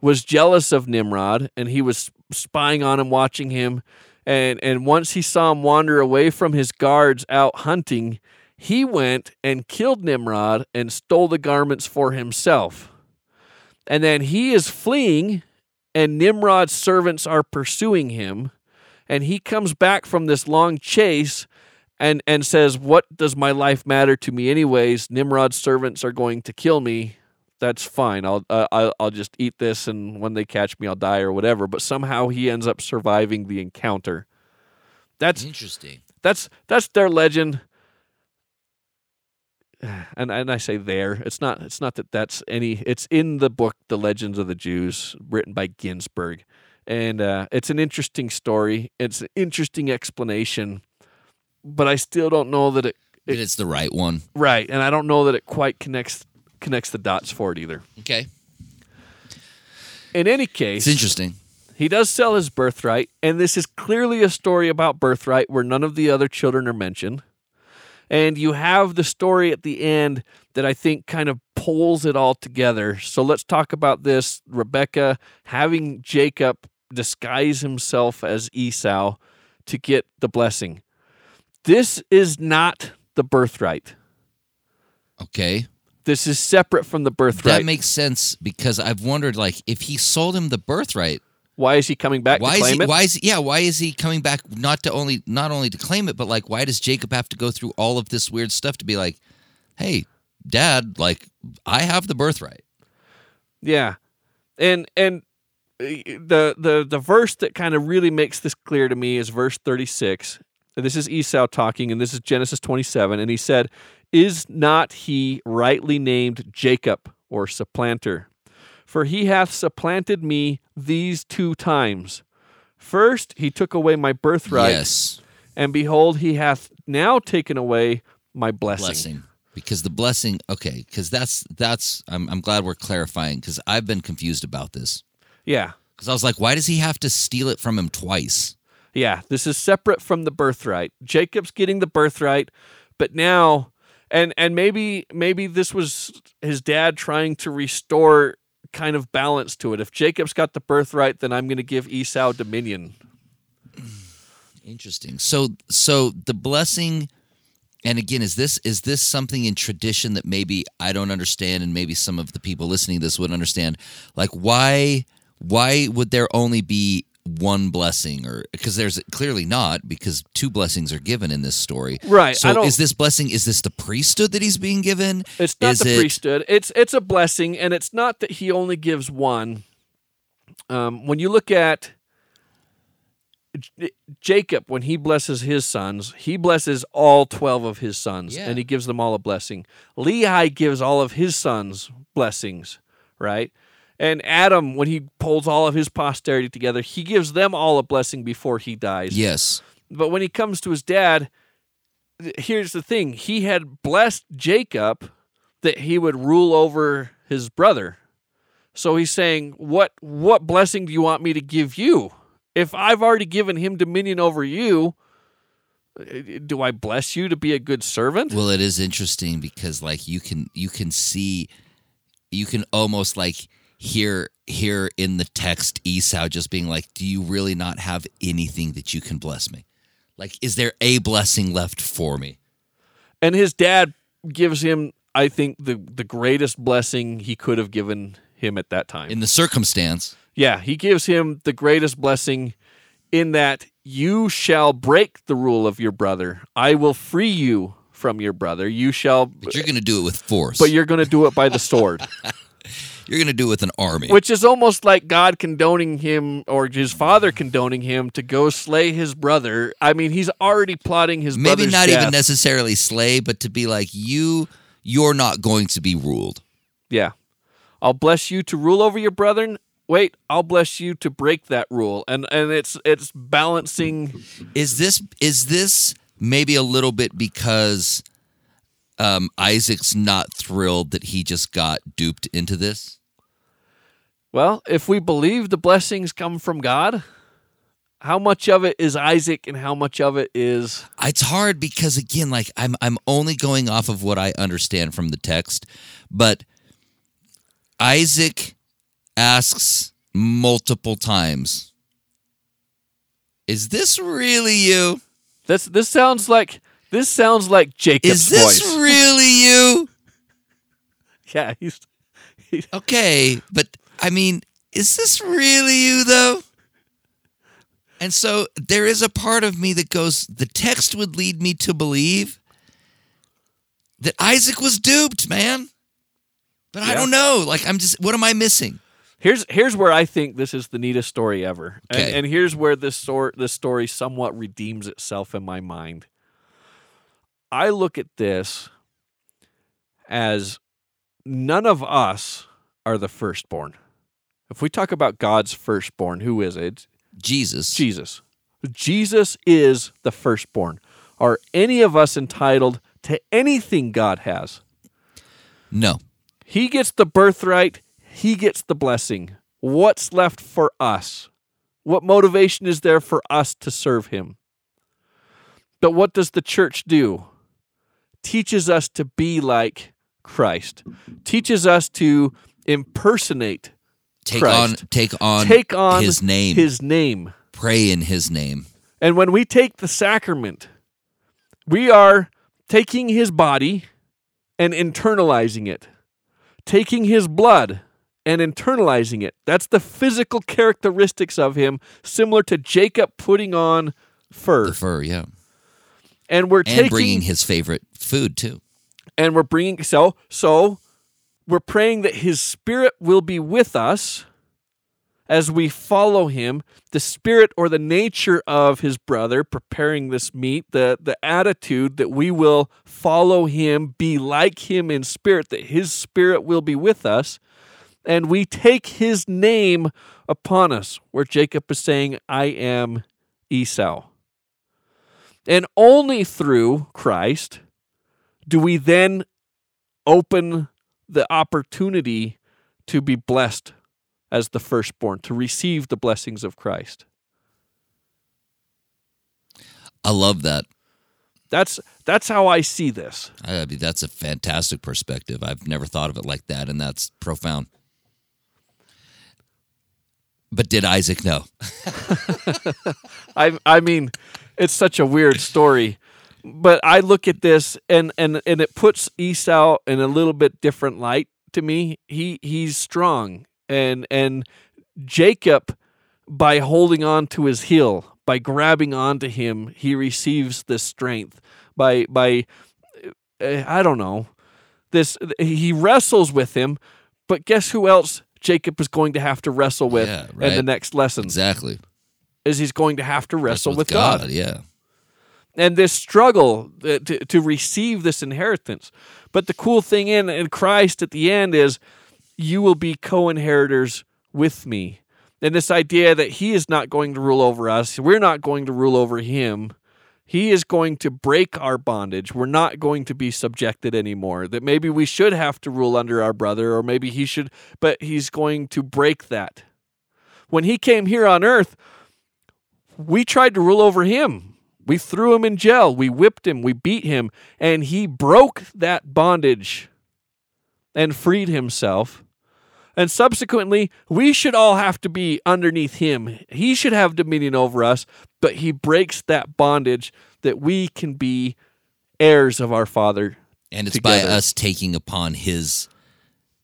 was jealous of Nimrod and he was spying on him, watching him, and and once he saw him wander away from his guards out hunting, he went and killed Nimrod and stole the garments for himself. And then he is fleeing, and Nimrod's servants are pursuing him, and he comes back from this long chase and and says, "What does my life matter to me anyways? Nimrod's servants are going to kill me. That's fine. I'll uh, I'll, I'll just eat this, and when they catch me, I'll die or whatever." But somehow he ends up surviving the encounter. That's Interesting. that's that's their legend. And and I say there. It's not it's not that that's any. It's in the book, The Legends of the Jews, written by Ginzberg, and uh, it's an interesting story. It's an interesting explanation, but I still don't know that it But it's the right one. right, and I don't know that it quite connects connects the dots for it either. Okay. In any case, It's interesting. He does sell his birthright, and this is clearly a story about birthright where none of the other children are mentioned. And you have the story at the end that I think kind of pulls it all together. So let's talk about this. Rebecca having Jacob disguise himself as Esau to get the blessing. This is not the birthright. Okay. This is separate from the birthright. That makes sense because I've wondered like if he sold him the birthright, why is he coming back why to is claim he it? why is yeah, why is he coming back not to only not only to claim it, but like why does Jacob have to go through all of this weird stuff to be like, "Hey, dad, like I have the birthright." Yeah, and and uh, the the the verse that kind of really makes this clear to me is verse thirty six. This is Esau talking, and this is Genesis twenty seven, and he said, "Is not he rightly named Jacob or supplanter? For he hath supplanted me these two times. First he took away my birthright, Yes. and behold, he hath now taken away my blessing." Blessing. Because the blessing, okay, because that's that's I'm I'm glad we're clarifying because I've been confused about this. Yeah, Because I was like, why does he have to steal it from him twice? Yeah, this is separate from the birthright. Jacob's getting the birthright, but now and and maybe maybe this was his dad trying to restore kind of balance to it. If Jacob's got the birthright, then I'm going to give Esau dominion. Interesting. So so the blessing and again is this is this something in tradition that maybe I don't understand and maybe some of the people listening to this would understand like why why would there only be one blessing or because there's clearly not because two blessings are given in this story Right, so is this blessing is this the priesthood that he's being given It's not is the it, priesthood. It's it's a blessing, and it's not that he only gives one. Um, when you look at J- Jacob, when he blesses his sons, he blesses all twelve of his sons, Yeah. and he gives them all a blessing. Lehi gives all of his sons blessings, right? And Adam, when he pulls all of his posterity together, he gives them all a blessing before he dies. yes But when he comes to his dad, here's the thing he had blessed Jacob that he would rule over his brother. So he's saying, What what blessing do you want me to give you? If I've already given him dominion over you, uh, do I bless you to be a good servant? Well, it is interesting because like you can you can see you can almost like hear hear in the text Esau just being like, "Do you really not have anything that you can bless me? Like, is there a blessing left for me?" And his dad gives him, I think, the, the greatest blessing he could have given him at that time. In the circumstance, Yeah, he gives him the greatest blessing in that you shall break the rule of your brother. I will free you from your brother. You shall but you're going to do it with force. but you're going to do it by the sword. you're going to do with an army. Which is almost like God condoning him or his father condoning him to go slay his brother. I mean, he's already plotting his Maybe not death. even necessarily slay, but to be like you you're not going to be ruled. Yeah. I'll bless you to rule over your brethren. Wait, I'll bless you to break that rule. And and it's it's balancing Is this is this maybe a little bit because um, Isaac's not thrilled that he just got duped into this? Well, if we believe the blessings come from God, how much of it is Isaac and how much of it is It's hard because again, like I'm I'm only going off of what I understand from the text, but Isaac asks multiple times, "Is this really you? this this sounds like this sounds like Jacob's Is this voice. really you?" yeah, he's Okay, but I mean, is this really you though? And so there is a part of me that goes, the text would lead me to believe that Isaac was duped, man. But I don't know. Like, I'm just, what am I missing? Here's here's where I think this is the neatest story ever. And, and here's where this sort this story somewhat redeems itself in my mind. I look at this as none of us are the firstborn. If we talk about God's firstborn, who is it? Jesus. Jesus. Jesus is the firstborn. Are any of us entitled to anything God has? No. He gets the birthright, he gets the blessing. What's left for us? What motivation is there for us to serve him? But what does the church do? Teaches us to be like Christ. Teaches us to impersonate, Take Christ. on, take on, take on his name, His name. pray in his name. And when we take the sacrament, we are taking his body and internalizing it, taking his blood and internalizing it. That's the physical characteristics of him, similar to Jacob putting on fur. The fur, yeah. and we're And taking bringing his favorite food, too. and we're bringing so so we're praying that his spirit will be with us as we follow him the spirit or the nature of his brother preparing this meat the the attitude that we will follow him be like him in spirit that his spirit will be with us and we take his name upon us. Where jacob is saying i am esau. And only through christ do we then open the opportunity to be blessed as the firstborn, to receive the blessings of Christ? I love that. That's that's how I see this. I mean, that's a fantastic perspective. I've never thought of it like that, and that's profound. But did Isaac know? I I mean, it's such a weird story. But I look at this and and and it puts Esau in a little bit different light to me. He he's strong and and Jacob by holding on to his heel, by grabbing onto him, he receives this strength. By by uh, I don't know. This he wrestles with him, but guess who else Jacob is going to have to wrestle with Yeah, in the next lesson? Exactly. Is he's going to have to wrestle That's with God Yeah. And this struggle uh, to, to receive this inheritance. But the cool thing in, in Christ at the end is you will be co inheritors with me. And this idea that he is not going to rule over us, we're not going to rule over him. He is going to break our bondage. We're not going to be subjected anymore. That maybe we should have to rule under our brother, or maybe he should, but he's going to break that. When he came here on earth, we tried to rule over him. We threw him in jail. We whipped him. We beat him. And he broke that bondage and freed himself. And subsequently, we should all have to be underneath him. He should have dominion over us, but he breaks that bondage that we can be heirs of our Father. And it's by us taking upon his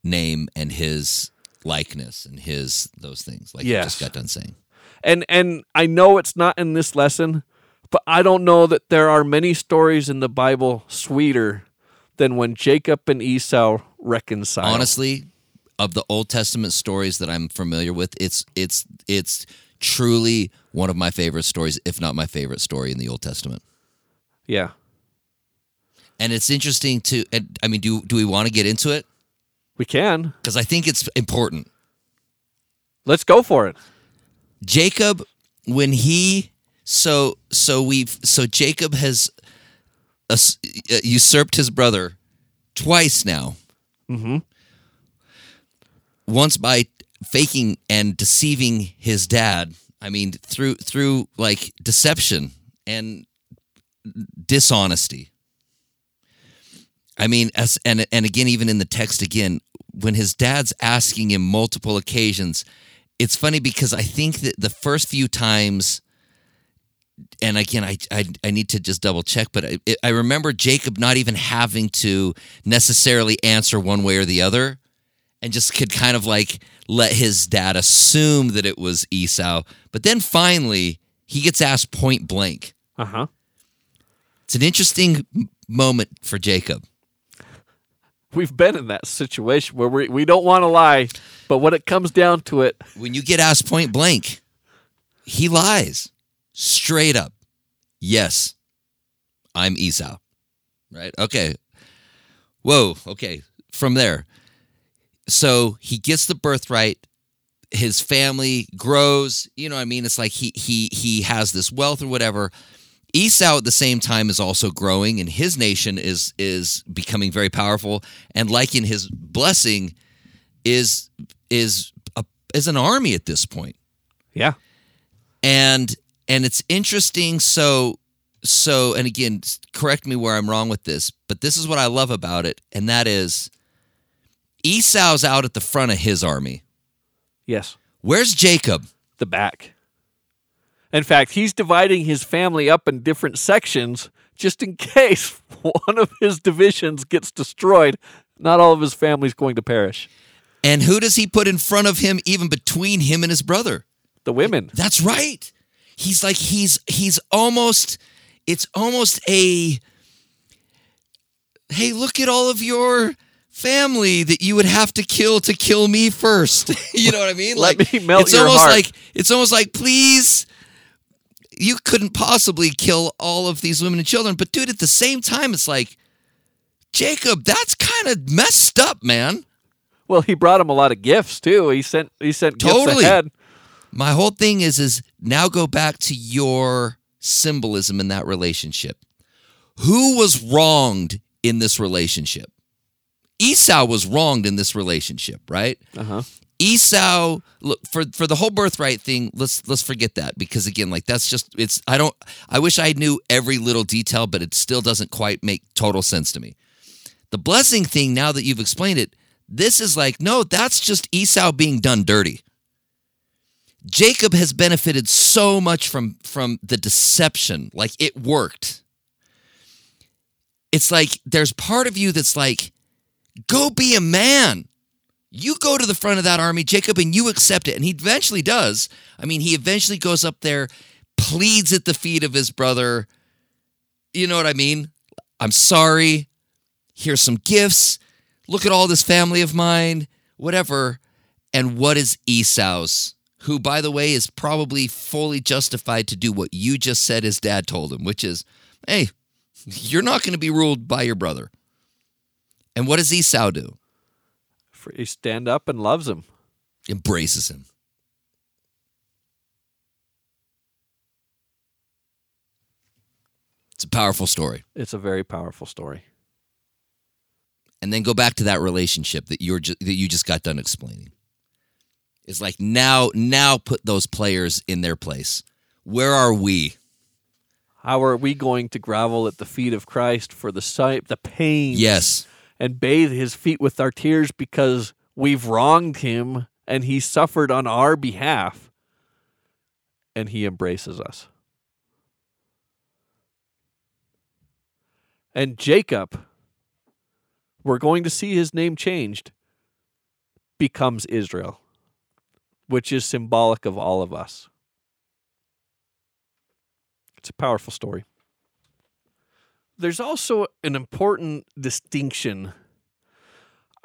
name and his likeness and his those things, like you just got done saying. And and I know it's not in this lesson, but I don't know that there are many stories in the Bible sweeter than when Jacob and Esau reconcile. Honestly, of the Old Testament stories that I'm familiar with, it's it's it's truly one of my favorite stories, if not my favorite story in the Old Testament. Yeah. And it's interesting to and, I mean, do do we want to get into it? We can. Because I think it's important. Let's go for it. Jacob, when he so so we've so Jacob has us- uh, usurped his brother twice now. Mhm. Once by faking and deceiving his dad. I mean, through through like deception and dishonesty. I mean, as and and again, even in the text again, when his dad's asking him multiple occasions, it's funny because I think that the first few times, and again, I I, I need to just double check, but I, I remember Jacob not even having to necessarily answer one way or the other, and just could kind of like let his dad assume that it was Esau. But then finally, he gets asked point blank. Uh huh. It's an interesting moment for Jacob. We've been in that situation where we, we don't want to lie, but when it comes down to it, When you get asked point blank, he lies straight up. Yes, I'm Esau. Right? Okay. Whoa. Okay. From there. So he gets the birthright. His family grows. You know what I mean? It's like he he he has this wealth or whatever. Esau at the same time is also growing and his nation is is becoming very powerful and like in his blessing is is a, is an army at this point yeah. and and it's interesting so so and again correct me where i'm wrong with this but this is what i love about it and that is esau's out at the front of his army Yes. where's jacob The back. In fact, he's dividing his family up in different sections just in case one of his divisions gets destroyed. Not all of his family's going to perish. and who does he put in front of him even between him and his brother The women. That's right. He's like he's he's almost it's almost a hey, look at all of your family that you would have to kill to kill me first. you know what I mean? Let like me melt it's almost heart. like it's almost like please you couldn't possibly kill all of these women and children, but dude at the same time it's like Jacob, that's kind of messed up, man. Well, he brought him a lot of gifts too. He sent he sent gifts Totally. ahead. My whole thing is is now go back to your symbolism in that relationship. Who was wronged in this relationship? Esau was wronged in this relationship, right? Uh-huh. Esau look for for the whole birthright thing, let's let's forget that because again, like that's just it's I don't I wish I knew every little detail, but it still doesn't quite make total sense to me. The blessing thing, now that you've explained it, this is like, no, that's just Esau being done dirty. Jacob has benefited so much from from the deception. Like it worked. It's like there's part of you that's like, go be a man. You go to the front of that army, Jacob, and you accept it. And he eventually does. I mean, he eventually goes up there, pleads at the feet of his brother. You know what I mean? I'm sorry. Here's some gifts. Look at all this family of mine, whatever. And what is Esau's? Who, by the way, is probably fully justified to do what you just said his dad told him, which is, hey, you're not going to be ruled by your brother. And what does Esau do? He stand up and loves him. Embraces him. It's a powerful story. It's a very powerful story. And then go back to that relationship that you're ju- that you just got done explaining. It's like now now put those players in their place. Where are we? How are we going to grovel at the feet of Christ for the sight, the pain? Yes. And bathe his feet with our tears because we've wronged him and he suffered on our behalf and he embraces us. And Jacob, we're going to see his name changed, becomes Israel, which is symbolic of all of us. It's a powerful story. There's also an important distinction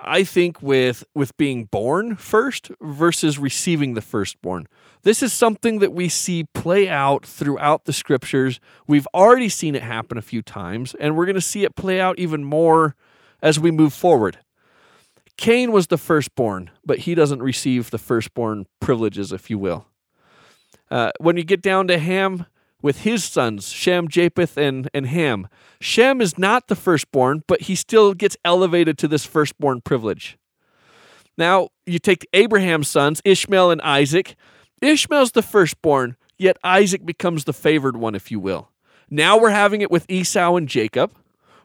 I think with with being born first versus receiving the firstborn. This is something that we see play out throughout the scriptures. We've already seen it happen a few times and we're going to see it play out even more as we move forward. Cain was the firstborn, but he doesn't receive the firstborn privileges, if you will. Uh, when you get down to Ham, with his sons, Shem, Japheth, and, and Ham. Shem is not the firstborn, but he still gets elevated to this firstborn privilege. Now, you take Abraham's sons, Ishmael and Isaac. Ishmael's the firstborn, yet Isaac becomes the favored one, if you will. Now we're having it with Esau and Jacob.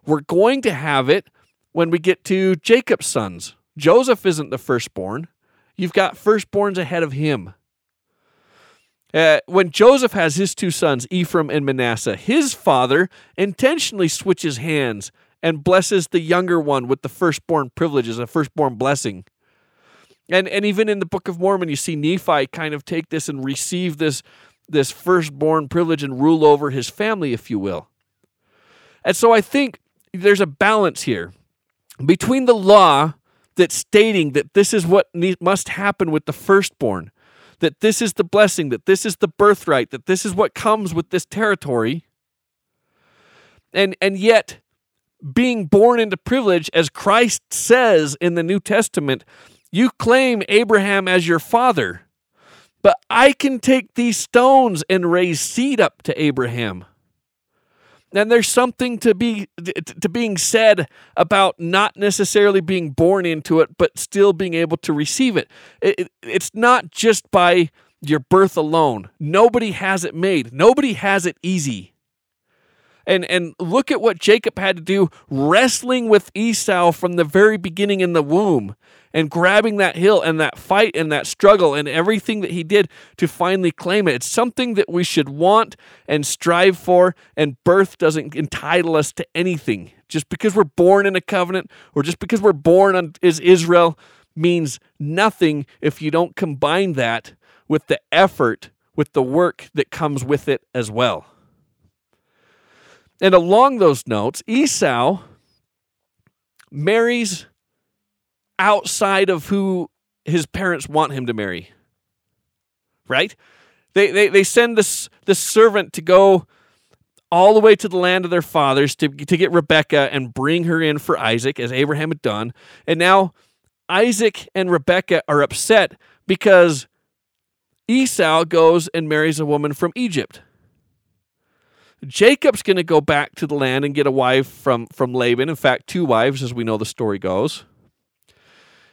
We're going to have it when we get to Jacob's sons. Joseph isn't the firstborn. You've got firstborns ahead of him. Uh, when Joseph has his two sons, Ephraim and Manasseh, his father intentionally switches hands and blesses the younger one with the firstborn privileges, a firstborn blessing. And and even in the Book of Mormon, you see Nephi kind of take this and receive this this firstborn privilege and rule over his family, if you will. And so I think there's a balance here between the law that's stating that this is what must happen with the firstborn that this is the blessing, that this is the birthright, that this is what comes with this territory. And and yet being born into privilege as Christ says in the New Testament, you claim Abraham as your father. But I can take these stones and raise seed up to Abraham. And there's something to be to being said about not necessarily being born into it, but still being able to receive it. it it's not just by your birth alone. Nobody has it made. Nobody has it easy. And and look at what Jacob had to do wrestling with Esau from the very beginning in the womb and grabbing that hill and that fight and that struggle and everything that he did to finally claim it. It's something that we should want and strive for and birth doesn't entitle us to anything. Just because we're born in a covenant or just because we're born as Israel means nothing if you don't combine that with the effort with the work that comes with it as well. And along those notes, Esau marries outside of who his parents want him to marry. Right? They, they, they send this, this servant to go all the way to the land of their fathers to, to get Rebekah and bring her in for Isaac, as Abraham had done. And now Isaac and Rebekah are upset because Esau goes and marries a woman from Egypt. Jacob's going to go back to the land and get a wife from, from Laban. In fact, two wives, as we know the story goes.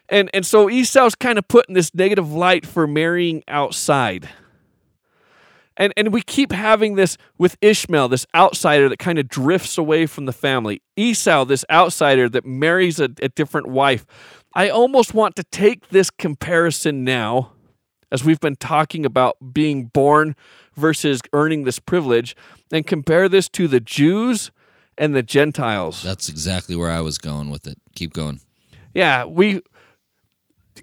And, and so Esau's kind of put in this negative light for marrying outside. And, and we keep having this with Ishmael, this outsider that kind of drifts away from the family. Esau, this outsider that marries a, a different wife. I almost want to take this comparison now as we've been talking about being born versus earning this privilege, and compare this to the Jews and the Gentiles. That's exactly where I was going with it. Keep going. Yeah, we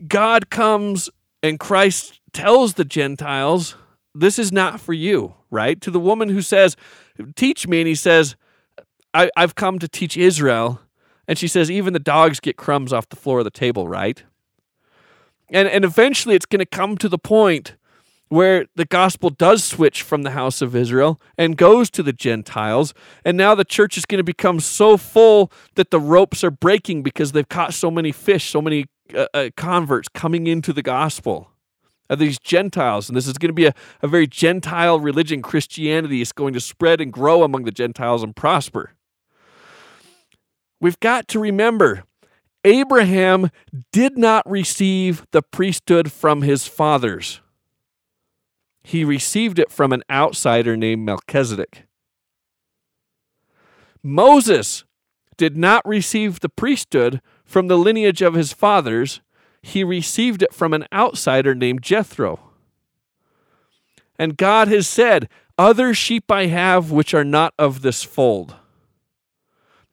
God comes and Christ tells the Gentiles, this is not for you, right? To the woman who says, Teach me, and he says, I, I've come to teach Israel. And she says, even the dogs get crumbs off the floor of the table, right? And and eventually it's going to come to the point where the gospel does switch from the house of Israel and goes to the Gentiles. And now the church is going to become so full that the ropes are breaking because they've caught so many fish, so many uh, uh, converts coming into the gospel. Of these Gentiles, and this is going to be a, a very Gentile religion. Christianity is going to spread and grow among the Gentiles and prosper. We've got to remember Abraham did not receive the priesthood from his fathers he received it from an outsider named Melchizedek. Moses did not receive the priesthood from the lineage of his fathers, he received it from an outsider named Jethro. And God has said, Other sheep I have which are not of this fold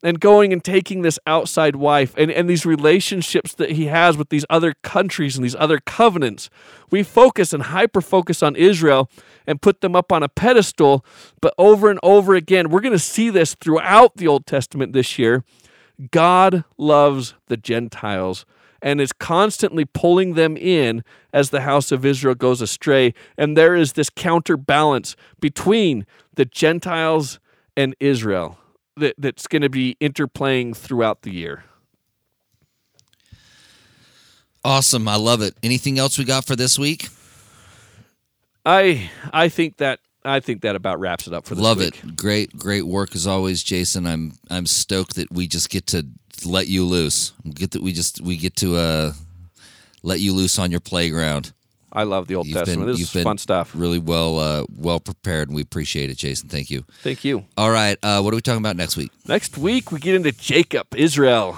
and going and taking this outside wife and, and these relationships that he has with these other countries and these other covenants. We focus and hyper focus on Israel and put them up on a pedestal, but over and over again, we're going to see this throughout the Old Testament this year. God loves the Gentiles and is constantly pulling them in as the house of Israel goes astray. And there is this counterbalance between the Gentiles and Israel that that's going to be interplaying throughout the year. Awesome, I love it. Anything else we got for this week? I I think that I think that about wraps it up for this week. Love week. it. Great, great work as always, Jason. I'm I'm stoked that we just get to let you loose. Get that we just we get to uh let you loose on your playground. I love the Old You've Testament. been- this is fun stuff. Really well uh well prepared and we appreciate it, Jason. Thank you. Thank you. All right, uh what are we talking about next week? Next week we get into Jacob, Israel.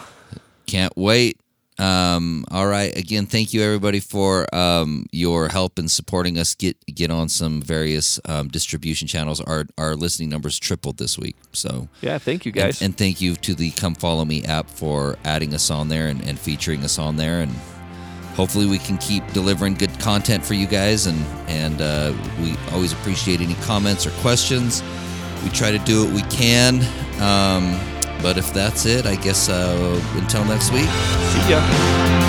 Can't wait. Um, all right. Again, thank you everybody for um, your help in supporting us get get on some various um, distribution channels. Our our listening numbers tripled this week. So Yeah, thank you and, guys. and thank you to the Come Follow Me app for adding us on there and, and featuring us on there. And hopefully we can keep delivering good content for you guys. And and uh, we always appreciate any comments or questions. We try to do what we can. Um, but if that's it, I guess uh, until next week. See ya.